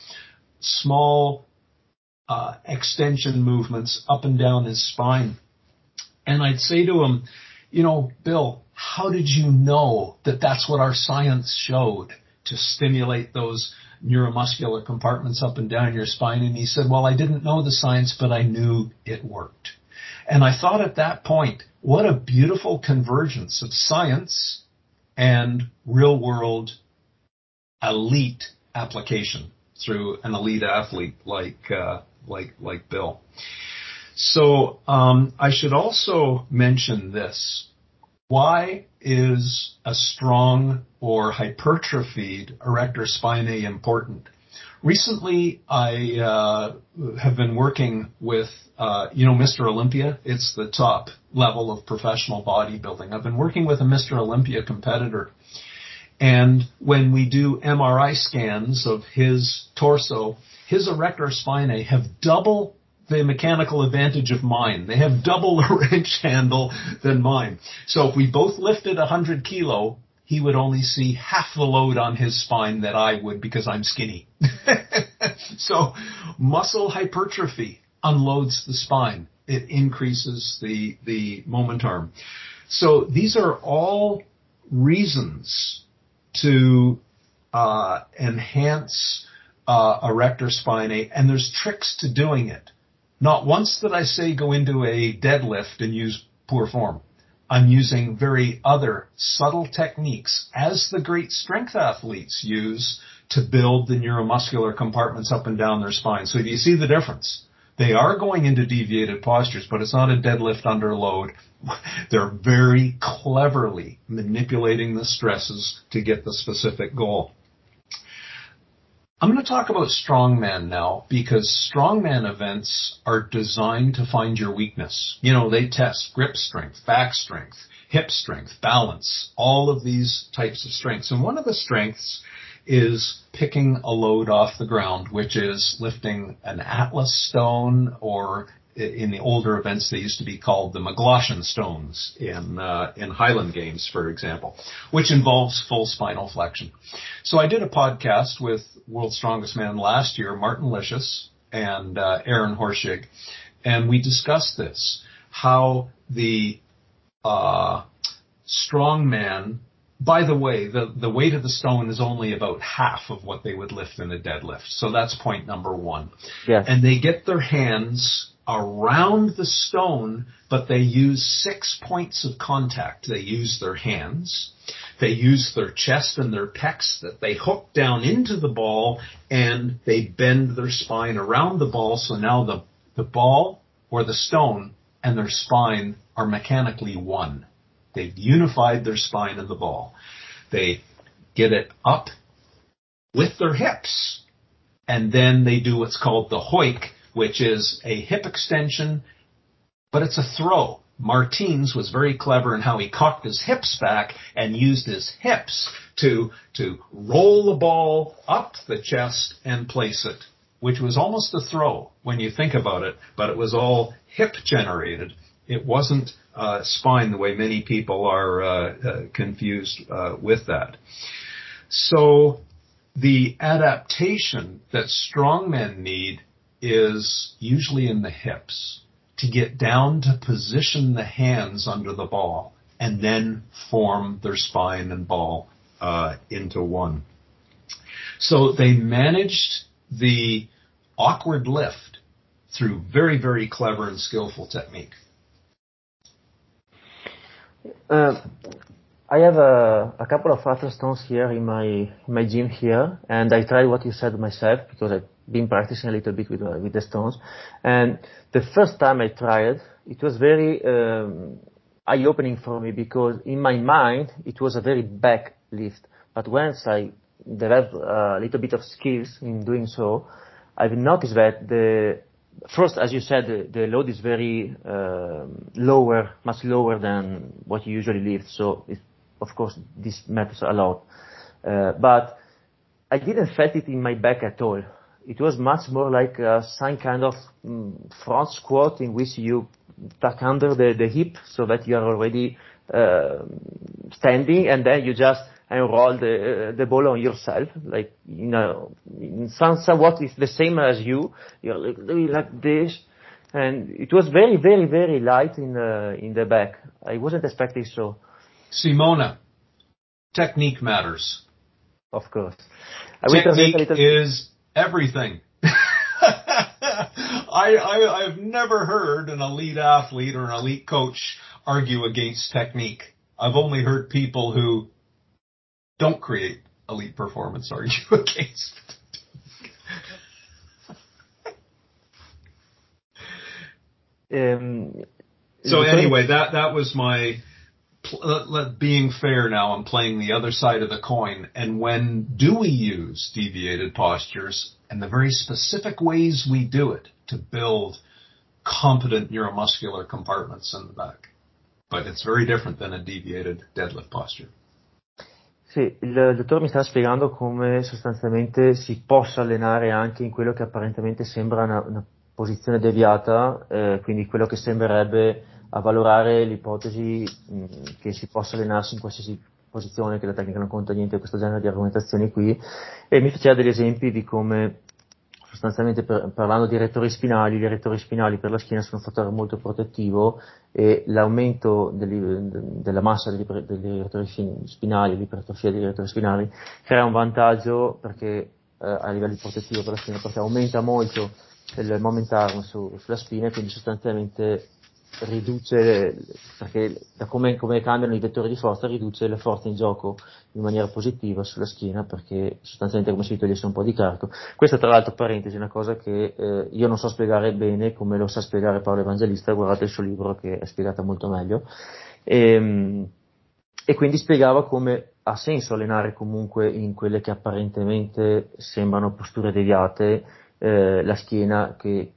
Small uh, extension movements up and down his spine. And I'd say to him, you know, Bill, how did you know that that's what our science showed to stimulate those neuromuscular compartments up and down your spine? And he said, well, I didn't know the science, but I knew it worked. And I thought at that point, what a beautiful convergence of science and real world elite application through an elite athlete like uh, like like Bill. So um, I should also mention this. Why is a strong or hypertrophied erector spinae important? Recently, I uh, have been working with, uh, you know, Mr. Olympia. It's the top level of professional bodybuilding. I've been working with a Mr. Olympia competitor. And when we do MRI scans of his torso, his erector spinae have double the mechanical advantage of mine. They have double the wrench handle than mine. So if we both lifted 100 kilo, he would only see half the load on his spine that I would because I'm skinny. so muscle hypertrophy unloads the spine. It increases the, the moment arm. So these are all reasons to uh, enhance uh, erector spinae, and there's tricks to doing it. Not once did I say go into a deadlift and use poor form. I'm using very other subtle techniques as the great strength athletes use to build the neuromuscular compartments up and down their spine. So you see the difference? They are going into deviated postures, but it's not a deadlift under load. They're very cleverly manipulating the stresses to get the specific goal. I'm going to talk about strongman now because strongman events are designed to find your weakness. You know, they test grip strength, back strength, hip strength, balance, all of these types of strengths. And one of the strengths is picking a load off the ground, which is lifting an Atlas stone or in the older events, they used to be called the McGlashan stones in uh, in Highland Games, for example, which involves full spinal flexion. So I did a podcast with World's Strongest Man last year, Martin Licis and uh, Aaron Horschig, and we discussed this: how the uh, strong man. By the way, the, the weight of the stone is only about half of what they would lift in a deadlift. So that's point number one. Yes. And they get their hands around the stone, but they use six points of contact. They use their hands, they use their chest and their pecs that they hook down into the ball and they bend their spine around the ball. So now the, the ball or the stone and their spine are mechanically one. They've unified their spine and the ball. They get it up with their hips and then they do what's called the hoik, which is a hip extension, but it's a throw. Martins was very clever in how he cocked his hips back and used his hips to, to roll the ball up the chest and place it, which was almost a throw when you think about it, but it was all hip generated. It wasn't uh, spine the way many people are uh, uh, confused uh, with that. So the adaptation that strongmen need is usually in the hips to get down to position the hands under the ball and then form their spine and ball uh, into one. So they managed the awkward lift through very, very clever and skillful technique. Uh, I have a, a, couple of Atlas stones here in my in my gym here, and I tried what you said myself because I've been practicing a little bit with uh, with the stones. And the first time I tried, it was very um, eye-opening for me because in my mind it was a very back lift. But once I developed a little bit of skills in doing so, I've noticed that the first, as you said, the, the load is very uh, lower, much lower than what you usually lift. So, of course, this matters a lot. Uh, but I didn't felt it in my back at all. It was much more like uh, some kind of um, front squat in which you tuck under the, the hip so that you are already uh, standing and then you just enroll the, uh, the ball on yourself, like, you know, some, somewhat it's the same as you. You're like, like this. And it was very, very, very light in the, in the back. I wasn't expecting so. Simona, technique matters. Of course. Technique is everything. I, I, I've never heard an elite athlete or an elite coach argue against technique. I've only heard people who don't create elite performance argue against. um, so anyway, that that was my being fair. Now I'm playing the other side of the coin. And when do we use deviated postures and the very specific ways we do it to build competent neuromuscular compartments in the back? But it's very different than a deviated deadlift posture. Sì, il dottore mi stava spiegando come sostanzialmente si possa allenare anche in quello che apparentemente sembra una, una posizione deviata, eh, quindi quello che sembrerebbe avvalorare l'ipotesi mh, che si possa allenarsi in qualsiasi posizione, che la tecnica non conta niente, questo genere di argomentazioni qui, e mi faceva degli esempi di come sostanzialmente per, parlando di rettori spinali, i rettori spinali per la schiena sono un fattore molto protettivo e l'aumento degli, della massa degli, degli rettori spinali, l'ipertrofia degli rettori spinali, crea un vantaggio perché eh, a livello protettivo per la schiena, perché aumenta molto il momentum su, sulla spina e quindi sostanzialmente riduce, perché da come, come, cambiano i vettori di forza, riduce le forze in gioco in maniera positiva sulla schiena perché sostanzialmente come si togliesse un po' di carico. Questa tra l'altro parentesi è una cosa che eh, io non so spiegare bene come lo sa spiegare Paolo Evangelista, guardate il suo libro che è spiegata molto meglio. E, ehm, e quindi spiegava come ha senso allenare comunque in quelle che apparentemente sembrano posture deviate eh, la schiena che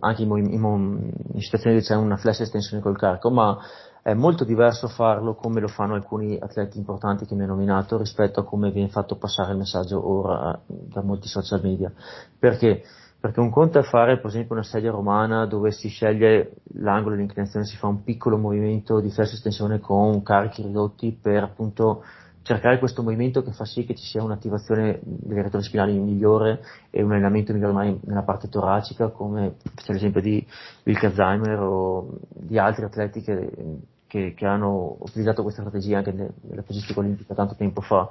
anche in, in, in, situazioni dove c'è una flash estensione col carico, ma è molto diverso farlo come lo fanno alcuni atleti importanti che mi ha nominato rispetto a come viene fatto passare il messaggio ora da molti social media. Perché? Perché un conto è fare per esempio una sedia romana dove si sceglie l'angolo di inclinazione, si fa un piccolo movimento di flash estensione con carichi ridotti per appunto cercare questo movimento che fa sì che ci sia un'attivazione dei rettori spinali migliore e un allenamento migliore nella parte toracica, come c'è l'esempio di Will Alzheimer o di altri atleti che, che, che, hanno utilizzato questa strategia anche nella pesistica olimpica tanto tempo fa.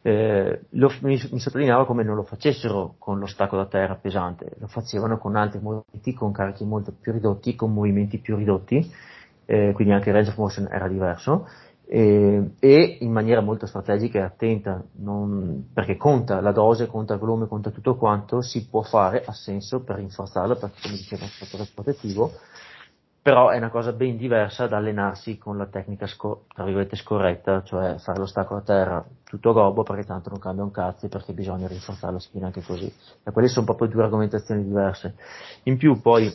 Eh, lo, mi, mi, sottolineava come non lo facessero con lo stacco da terra pesante, lo facevano con altri movimenti, con carichi molto più ridotti, con movimenti più ridotti, eh, quindi anche il range of motion era diverso e, e, in maniera molto strategica e attenta, non, perché conta la dose, conta il volume, conta tutto quanto, si può fare, ha senso per rinforzarlo, perché come diceva è un fattore protettivo, però è una cosa ben diversa da allenarsi con la tecnica sco- tra virgolette scorretta, cioè fare l'ostacolo a terra tutto gobbo perché tanto non cambia un cazzo perché bisogna rinforzare la spina anche così. E quelle sono proprio due argomentazioni diverse. In più poi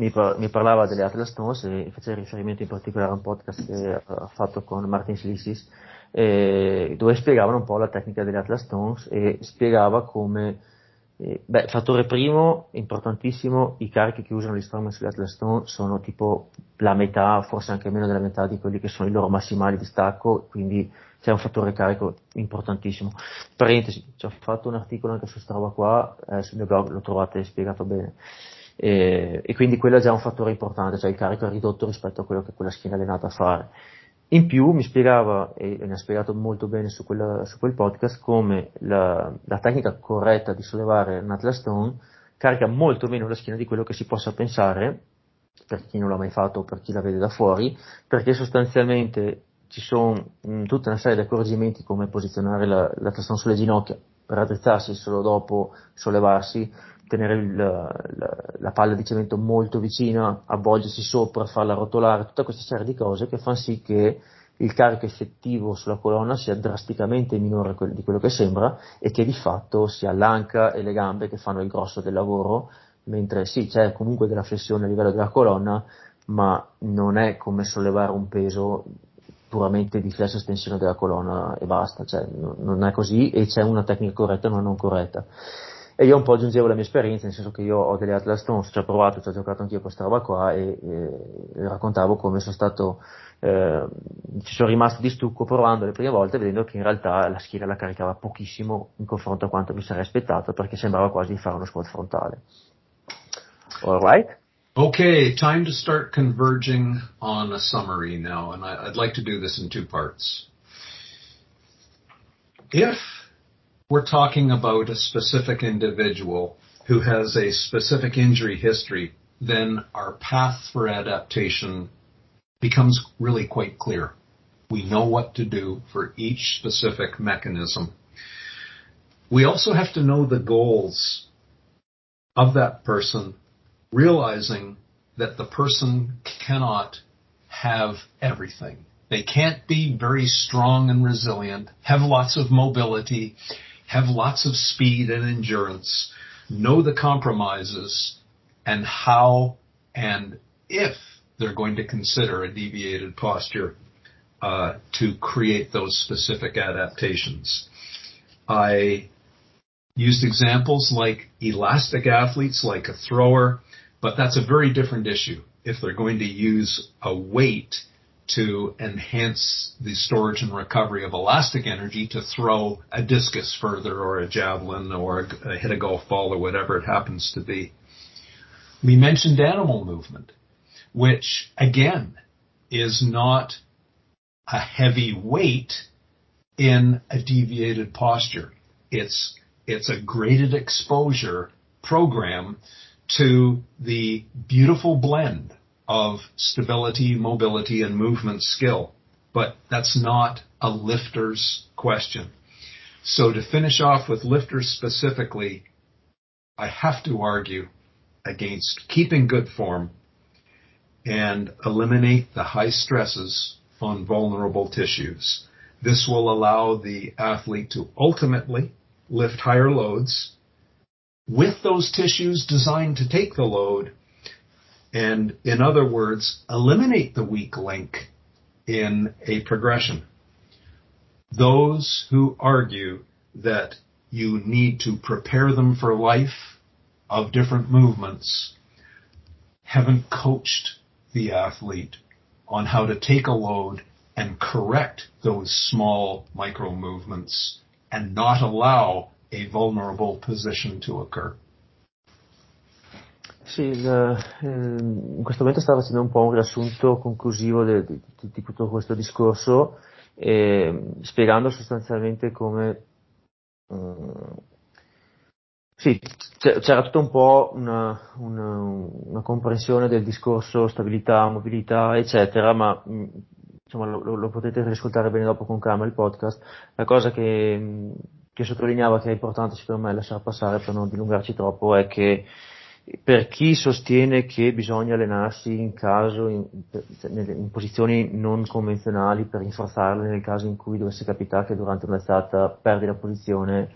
mi, mi, parlava delle Atlas Stones e faceva riferimento in particolare a un podcast che ha fatto con Martin Slissis eh, dove spiegavano un po' la tecnica delle Atlas Stones e spiegava come eh, beh, fattore primo, importantissimo, i carichi che usano gli strongman sulle Atlas Stones sono tipo la metà, forse anche meno della metà di quelli che sono i loro massimali di stacco, quindi c'è un fattore carico importantissimo. Parentesi, ci ho fatto un articolo anche su roba qua, eh, sul mio blog lo trovate spiegato bene. E, e, quindi quello è già un fattore importante, cioè il carico è ridotto rispetto a quello che quella schiena è allenata a fare. In più mi spiegava, e, ne ha spiegato molto bene su, quella, su quel podcast, come la, la, tecnica corretta di sollevare un Atlas Stone carica molto meno la schiena di quello che si possa pensare, per chi non l'ha mai fatto o per chi la vede da fuori, perché sostanzialmente ci sono mh, tutta una serie di accorgimenti come posizionare la, la sulle ginocchia per raddrizzarsi solo dopo sollevarsi, tenere il, la, la, palla di cemento molto vicina, avvolgersi sopra, farla rotolare, tutta questa serie di cose che fanno sì che il carico effettivo sulla colonna sia drasticamente minore di quello che sembra e che di fatto sia l'anca e le gambe che fanno il grosso del lavoro, mentre sì, c'è comunque della flessione a livello della colonna, ma non è come sollevare un peso puramente di flesso estensione della colonna e basta, cioè, non è così e c'è una tecnica corretta e una non corretta. E io un po' aggiungevo la mia esperienza, nel senso che io ho delle Atlas Stones, ci ho provato, ci ho giocato anch'io questa roba qua e, e raccontavo come sono stato, eh, ci sono rimasto di stucco provando le prime volte vedendo che in realtà la schiena la caricava pochissimo in confronto a quanto mi sarei aspettato perché sembrava quasi di fare uno squat frontale. Alright? Okay, time to start converging on a summary now, and I, would like to do this in two parts. If we're talking about a specific individual who has a specific injury history, then our path for adaptation becomes really quite clear. We know what to do for each specific mechanism. We also have to know the goals of that person realizing that the person cannot have everything. They can't be very strong and resilient, have lots of mobility, have lots of speed and endurance, know the compromises and how and if they're going to consider a deviated posture uh, to create those specific adaptations. I used examples like elastic athletes, like a thrower, but that's a very different issue. If they're going to use a weight to enhance the storage and recovery of elastic energy to throw a discus further or a javelin or a, hit a golf ball or whatever it happens to be. We mentioned animal movement, which again is not a heavy weight in a deviated posture. It's, it's a graded exposure program to the beautiful blend of stability, mobility, and movement skill. But that's not a lifter's question. So to finish off with lifters specifically, I have to argue against keeping good form and eliminate the high stresses on vulnerable tissues. This will allow the athlete to ultimately lift higher loads with those tissues designed to take the load and, in other words, eliminate the weak link in a progression. Those who argue that you need to prepare them for life of different movements haven't coached the athlete on how to take a load and correct those small micro movements and not allow a vulnerable position to occur. Sì, il, eh, in questo momento stavo facendo un po' un riassunto conclusivo di, tutto questo discorso, eh, spiegando sostanzialmente come um, sì, c'era tutto un po' una, una, una, comprensione del discorso stabilità, mobilità, eccetera, ma mm, insomma lo, lo, potete riascoltare bene dopo con calma il podcast. La cosa che, che sottolineava che è importante secondo me lasciare passare per non dilungarci troppo è che per chi sostiene che bisogna allenarsi in caso, in, in, posizioni non convenzionali per rinforzarle nel caso in cui dovesse capitare che durante un'alzata perdi la posizione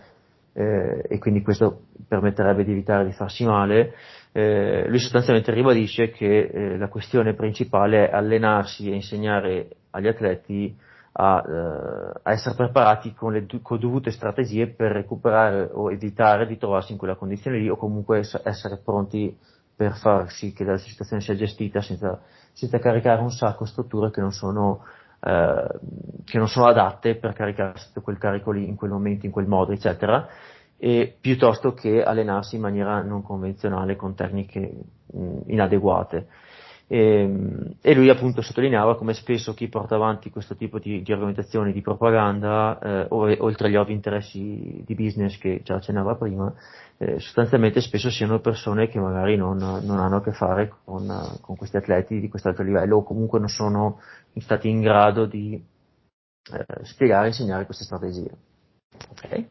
eh, e quindi questo permetterebbe di evitare di farsi male, eh, lui sostanzialmente ribadisce che eh, la questione principale è allenarsi e insegnare agli atleti a, eh, a essere preparati con le con dovute strategie per recuperare o evitare di trovarsi in quella condizione lì o comunque essere pronti per far sì che la situazione sia gestita senza, senza caricare un sacco strutture che non sono eh, che non sono adatte per caricare quel carico lì in quel momento, in quel modo, eccetera, e piuttosto che allenarsi in maniera non convenzionale con tecniche mh, inadeguate. E, e, lui appunto sottolineava come spesso chi porta avanti questo tipo di, di argomentazioni di propaganda, eh, oltre agli ovvi interessi di business che già accennava prima, eh, sostanzialmente spesso siano persone che magari non, non hanno a che fare con, con, questi atleti di questo alto livello o comunque non sono stati in grado di eh, spiegare e insegnare queste strategie. Okay.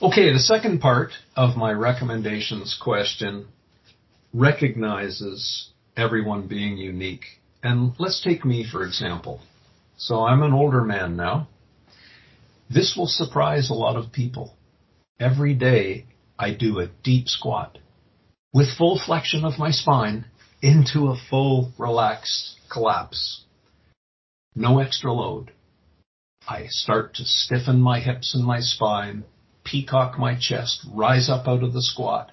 Okay, the second part of my recommendations question recognizes everyone being unique. And let's take me, for example. So I'm an older man now. This will surprise a lot of people. Every day I do a deep squat with full flexion of my spine into a full relaxed collapse. No extra load. I start to stiffen my hips and my spine, peacock my chest, rise up out of the squat,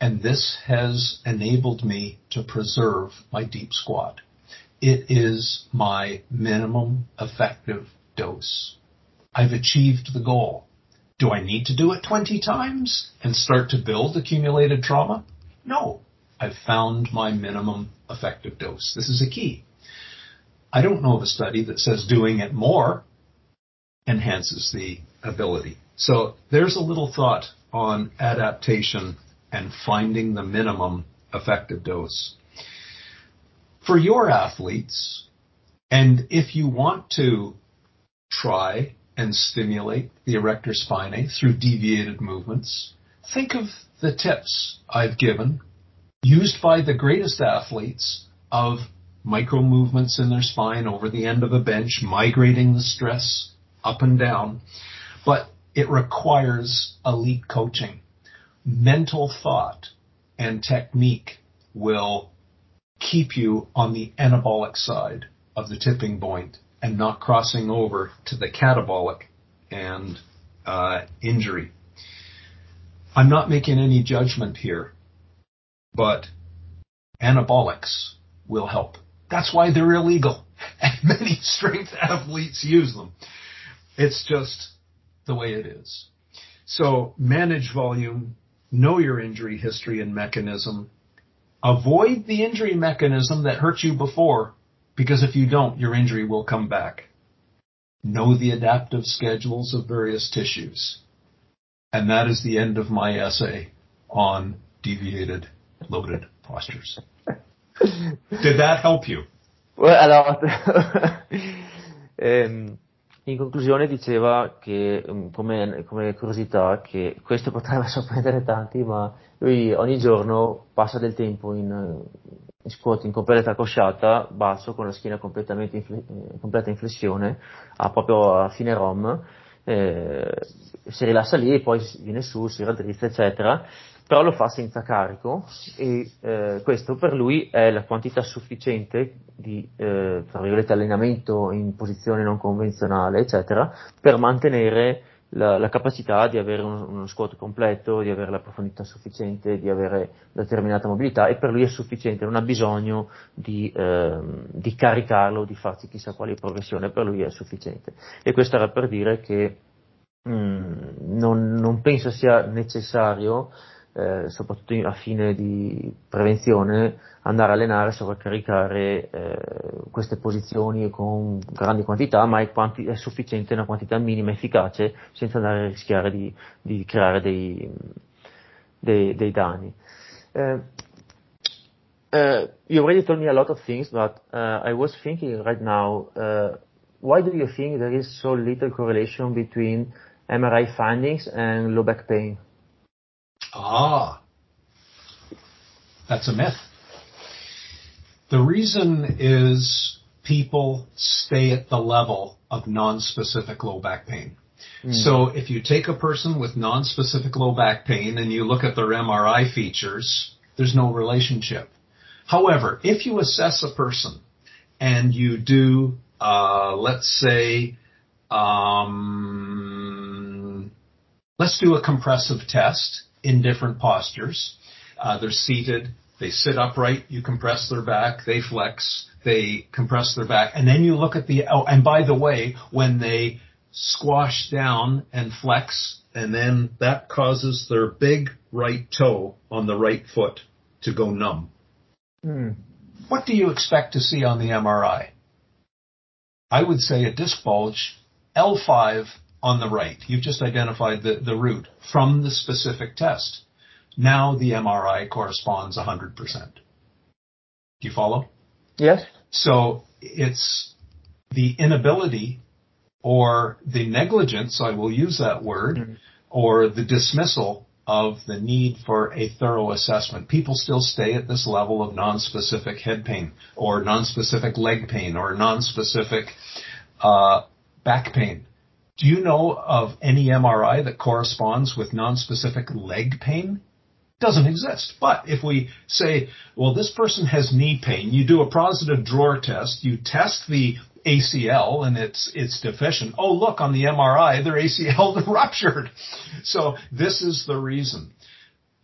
and this has enabled me to preserve my deep squat. It is my minimum effective dose. I've achieved the goal. Do I need to do it 20 times and start to build accumulated trauma? No. I've found my minimum effective dose. This is a key. I don't know of a study that says doing it more enhances the ability. So there's a little thought on adaptation and finding the minimum effective dose. For your athletes, and if you want to try and stimulate the erector spinae through deviated movements, think of the tips I've given used by the greatest athletes of micro movements in their spine over the end of a bench, migrating the stress up and down. But it requires elite coaching. Mental thought and technique will keep you on the anabolic side of the tipping point and not crossing over to the catabolic and uh, injury. I'm not making any judgment here, but anabolics will help. That's why they're illegal, and many strength athletes use them. It's just the way it is. So manage volume, know your injury history and mechanism, avoid the injury mechanism that hurt you before because if you don't, your injury will come back. Know the adaptive schedules of various tissues. And that is the end of my essay on deviated loaded postures. Did that help you? Well, allora, ehm, um, in conclusione diceva che, mm, come, come, curiosità, che questo potrebbe sorprendere tanti, ma lui ogni giorno passa del tempo in, in squat in completa cosciata, basso, con la schiena completamente eh, completa in flessione, a proprio a fine rom, eh, si rilassa lì e poi viene su, si raddrizza, eccetera, però lo fa senza carico e eh, questo per lui è la quantità sufficiente di eh, allenamento in posizione non convenzionale, eccetera, per mantenere la, la capacità di avere uno, uno, squat completo, di avere la profondità sufficiente, di avere determinata mobilità e per lui è sufficiente, non ha bisogno di, eh, di caricarlo, di farsi chissà quale progressione, per lui è sufficiente. E questo era per dire che mh, mm, non, non penso sia necessario eh, soprattutto a fine di prevenzione, andare a allenare, sovraccaricare eh, queste posizioni con grandi quantità, ma è, quanti- è, sufficiente una quantità minima efficace senza andare a rischiare di, di creare dei, dei, dei danni. Uh, uh, you already told me a lot of things, but uh, I was thinking right now, why do you think there is so little correlation between MRI findings and low back pain? Ah, that's a myth. The reason is people stay at the level of non-specific low back pain. Mm. So if you take a person with non-specific low back pain and you look at their MRI features, there's no relationship. However, if you assess a person and you do, uh, let's say, um, let's do a compressive test in different postures. Uh, they're seated They sit upright, you compress their back, they flex, they compress their back, and then you look at the, oh, and by the way, when they squash down and flex, and then that causes their big right toe on the right foot to go numb. Mm. What do you expect to see on the MRI? I would say a disc bulge, L5 on the right. You've just identified the, the root from the specific test. Now the MRI corresponds 100%. Do you follow? Yes. So it's the inability or the negligence, I will use that word, mm-hmm. or the dismissal of the need for a thorough assessment. People still stay at this level of nonspecific head pain or nonspecific leg pain or nonspecific uh, back pain. Do you know of any MRI that corresponds with nonspecific leg pain? Doesn't exist. But if we say, well, this person has knee pain, you do a positive drawer test, you test the ACL and it's it's deficient. Oh, look on the MRI, their ACL ruptured. So this is the reason.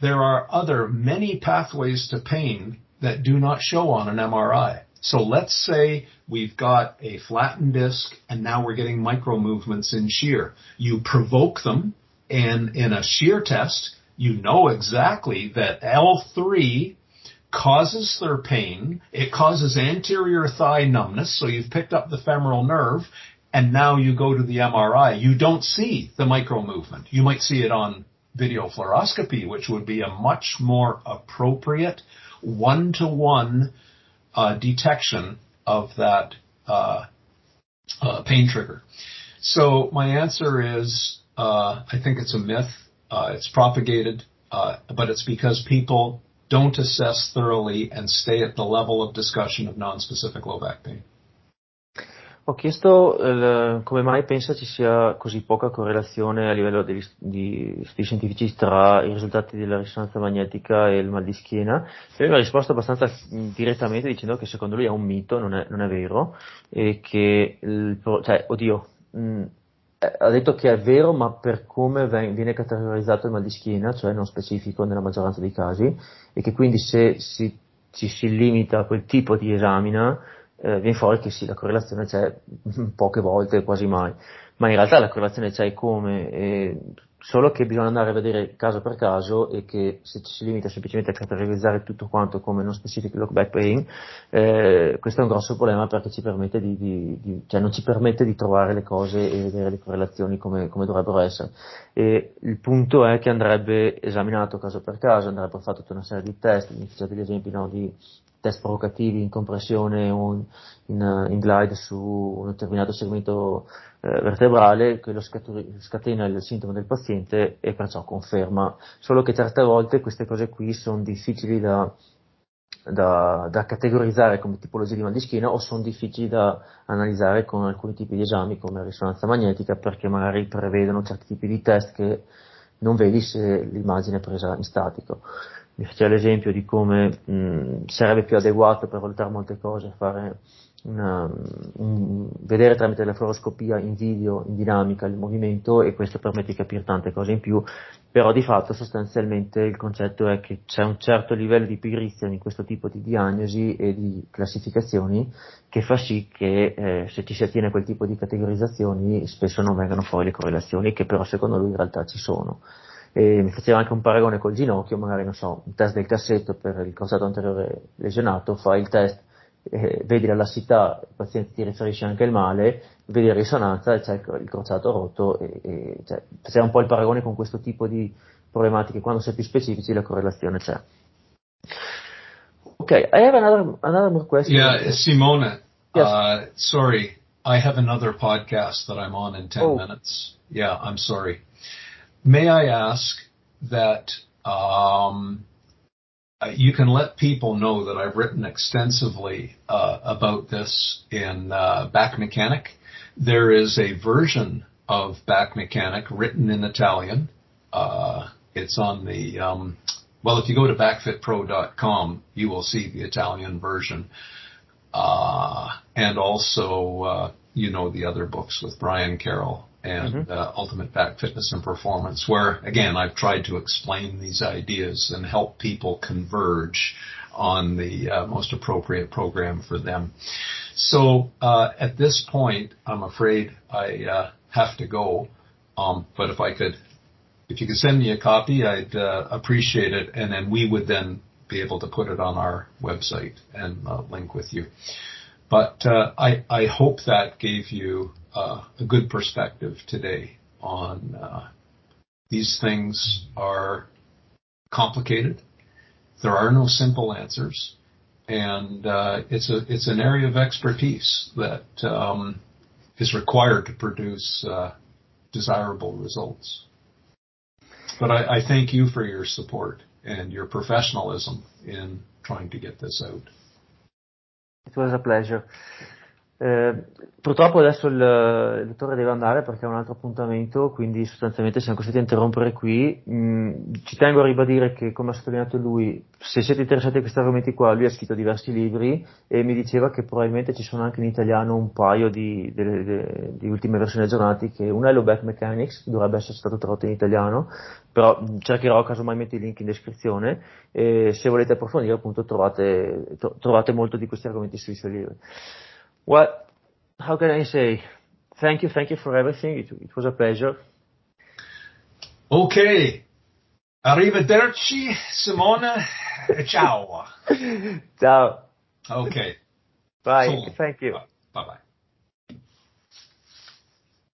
There are other many pathways to pain that do not show on an MRI. So let's say we've got a flattened disc and now we're getting micro movements in shear. You provoke them and in a shear test, you know exactly that L3 causes their pain. It causes anterior thigh numbness. So you've picked up the femoral nerve and now you go to the MRI. You don't see the micro movement. You might see it on video fluoroscopy, which would be a much more appropriate one to one detection of that uh, uh, pain trigger. So my answer is, uh, I think it's a myth. Uh, it's propagated, uh, but it's because people don't assess thoroughly and stay at the level of discussion of non-specific low back pain. Ho chiesto eh, come mai pensa ci sia così poca correlazione a livello degli, di studi scientifici tra i risultati della risonanza magnetica e il mal di schiena. Lui mi ha risposto abbastanza direttamente dicendo che secondo lui è un mito, non è, non è vero, e che, il, cioè, oddio, mh, ha detto che è vero, ma per come viene categorizzato il mal di schiena, cioè non specifico nella maggioranza dei casi, e che quindi se si, ci si limita a quel tipo di esamina, eh, viene fuori che sì, la correlazione c'è poche volte, quasi mai, ma in realtà la correlazione c'è come, e solo che bisogna andare a vedere caso per caso e che se ci si limita semplicemente a categorizzare tutto quanto come non specific look back pain, eh, questo è un grosso problema perché ci permette di, di, di, cioè non ci permette di trovare le cose e vedere le correlazioni come, come dovrebbero essere. E il punto è che andrebbe esaminato caso per caso, andrebbe fatto tutta una serie di test, mi degli esempi no, di test provocativi in compressione o in, in, in glide su un determinato segmento eh, vertebrale, quello scatena il sintomo del paziente e perciò conferma. Solo che certe volte queste cose qui sono difficili da, da, da, categorizzare come tipologia di mal di schiena o sono difficili da analizzare con alcuni tipi di esami come risonanza magnetica perché magari prevedono certi tipi di test che non vedi se l'immagine è presa in statico mi faceva l'esempio di come mh, sarebbe più adeguato per valutare molte cose fare una, un, vedere tramite la fluoroscopia in video, in dinamica il movimento e questo permette di capire tante cose in più, però di fatto sostanzialmente il concetto è che c'è un certo livello di pigrizia in questo tipo di diagnosi e di classificazioni che fa sì che eh, se ci si attiene a quel tipo di categorizzazioni spesso non vengano fuori le correlazioni che però secondo lui in realtà ci sono e mi faceva anche un paragone col ginocchio, magari non so, un test del cassetto per il crociato anteriore lesionato, fai il test, eh, vedi la lassità, il paziente ti riferisce anche il male, vedi la risonanza e c'è il crociato rotto, e, e cioè, faceva un po' il paragone con questo tipo di problematiche, quando sei più specifici la correlazione c'è. Ok, I have another, another question. Yeah, Simone, yes. uh, sorry, I have another podcast that I'm on in 10 oh. minutes. Yeah, I'm sorry. May I ask that um, you can let people know that I've written extensively uh, about this in uh, Back Mechanic. There is a version of Back Mechanic written in Italian. Uh, it's on the um, well, if you go to backfitpro.com, you will see the Italian version, uh, and also uh, you know the other books with Brian Carroll and mm-hmm. uh, Ultimate Back Fitness and Performance, where again I've tried to explain these ideas and help people converge on the uh, most appropriate program for them. So uh, at this point, I'm afraid I uh, have to go. Um, but if I could, if you could send me a copy, I'd uh, appreciate it, and then we would then be able to put it on our website and uh, link with you. But uh, I, I hope that gave you uh, a good perspective today on uh, these things are complicated. There are no simple answers, and uh, it's a it's an area of expertise that um, is required to produce uh, desirable results. But I, I thank you for your support and your professionalism in trying to get this out. It was a pleasure. Eh, purtroppo adesso il, il, dottore deve andare perché ha un altro appuntamento, quindi sostanzialmente siamo costretti a interrompere qui. Mm, ci tengo a ribadire che, come ha sottolineato lui, se siete interessati a questi argomenti qua, lui ha scritto diversi libri e mi diceva che probabilmente ci sono anche in italiano un paio di, di, di, di ultime versioni aggiornate, che una è l'Oback Mechanics, dovrebbe essere stato tradotto in italiano, però cercherò casomai metto i link in descrizione e se volete approfondire appunto trovate, trovate molto di questi argomenti sui suoi libri. What? How can I say? Thank you, thank you for everything. It, it was a pleasure. Okay. Arrivederci, Simona. Ciao. Ciao. Okay. Bye. So, thank you. Bye bye.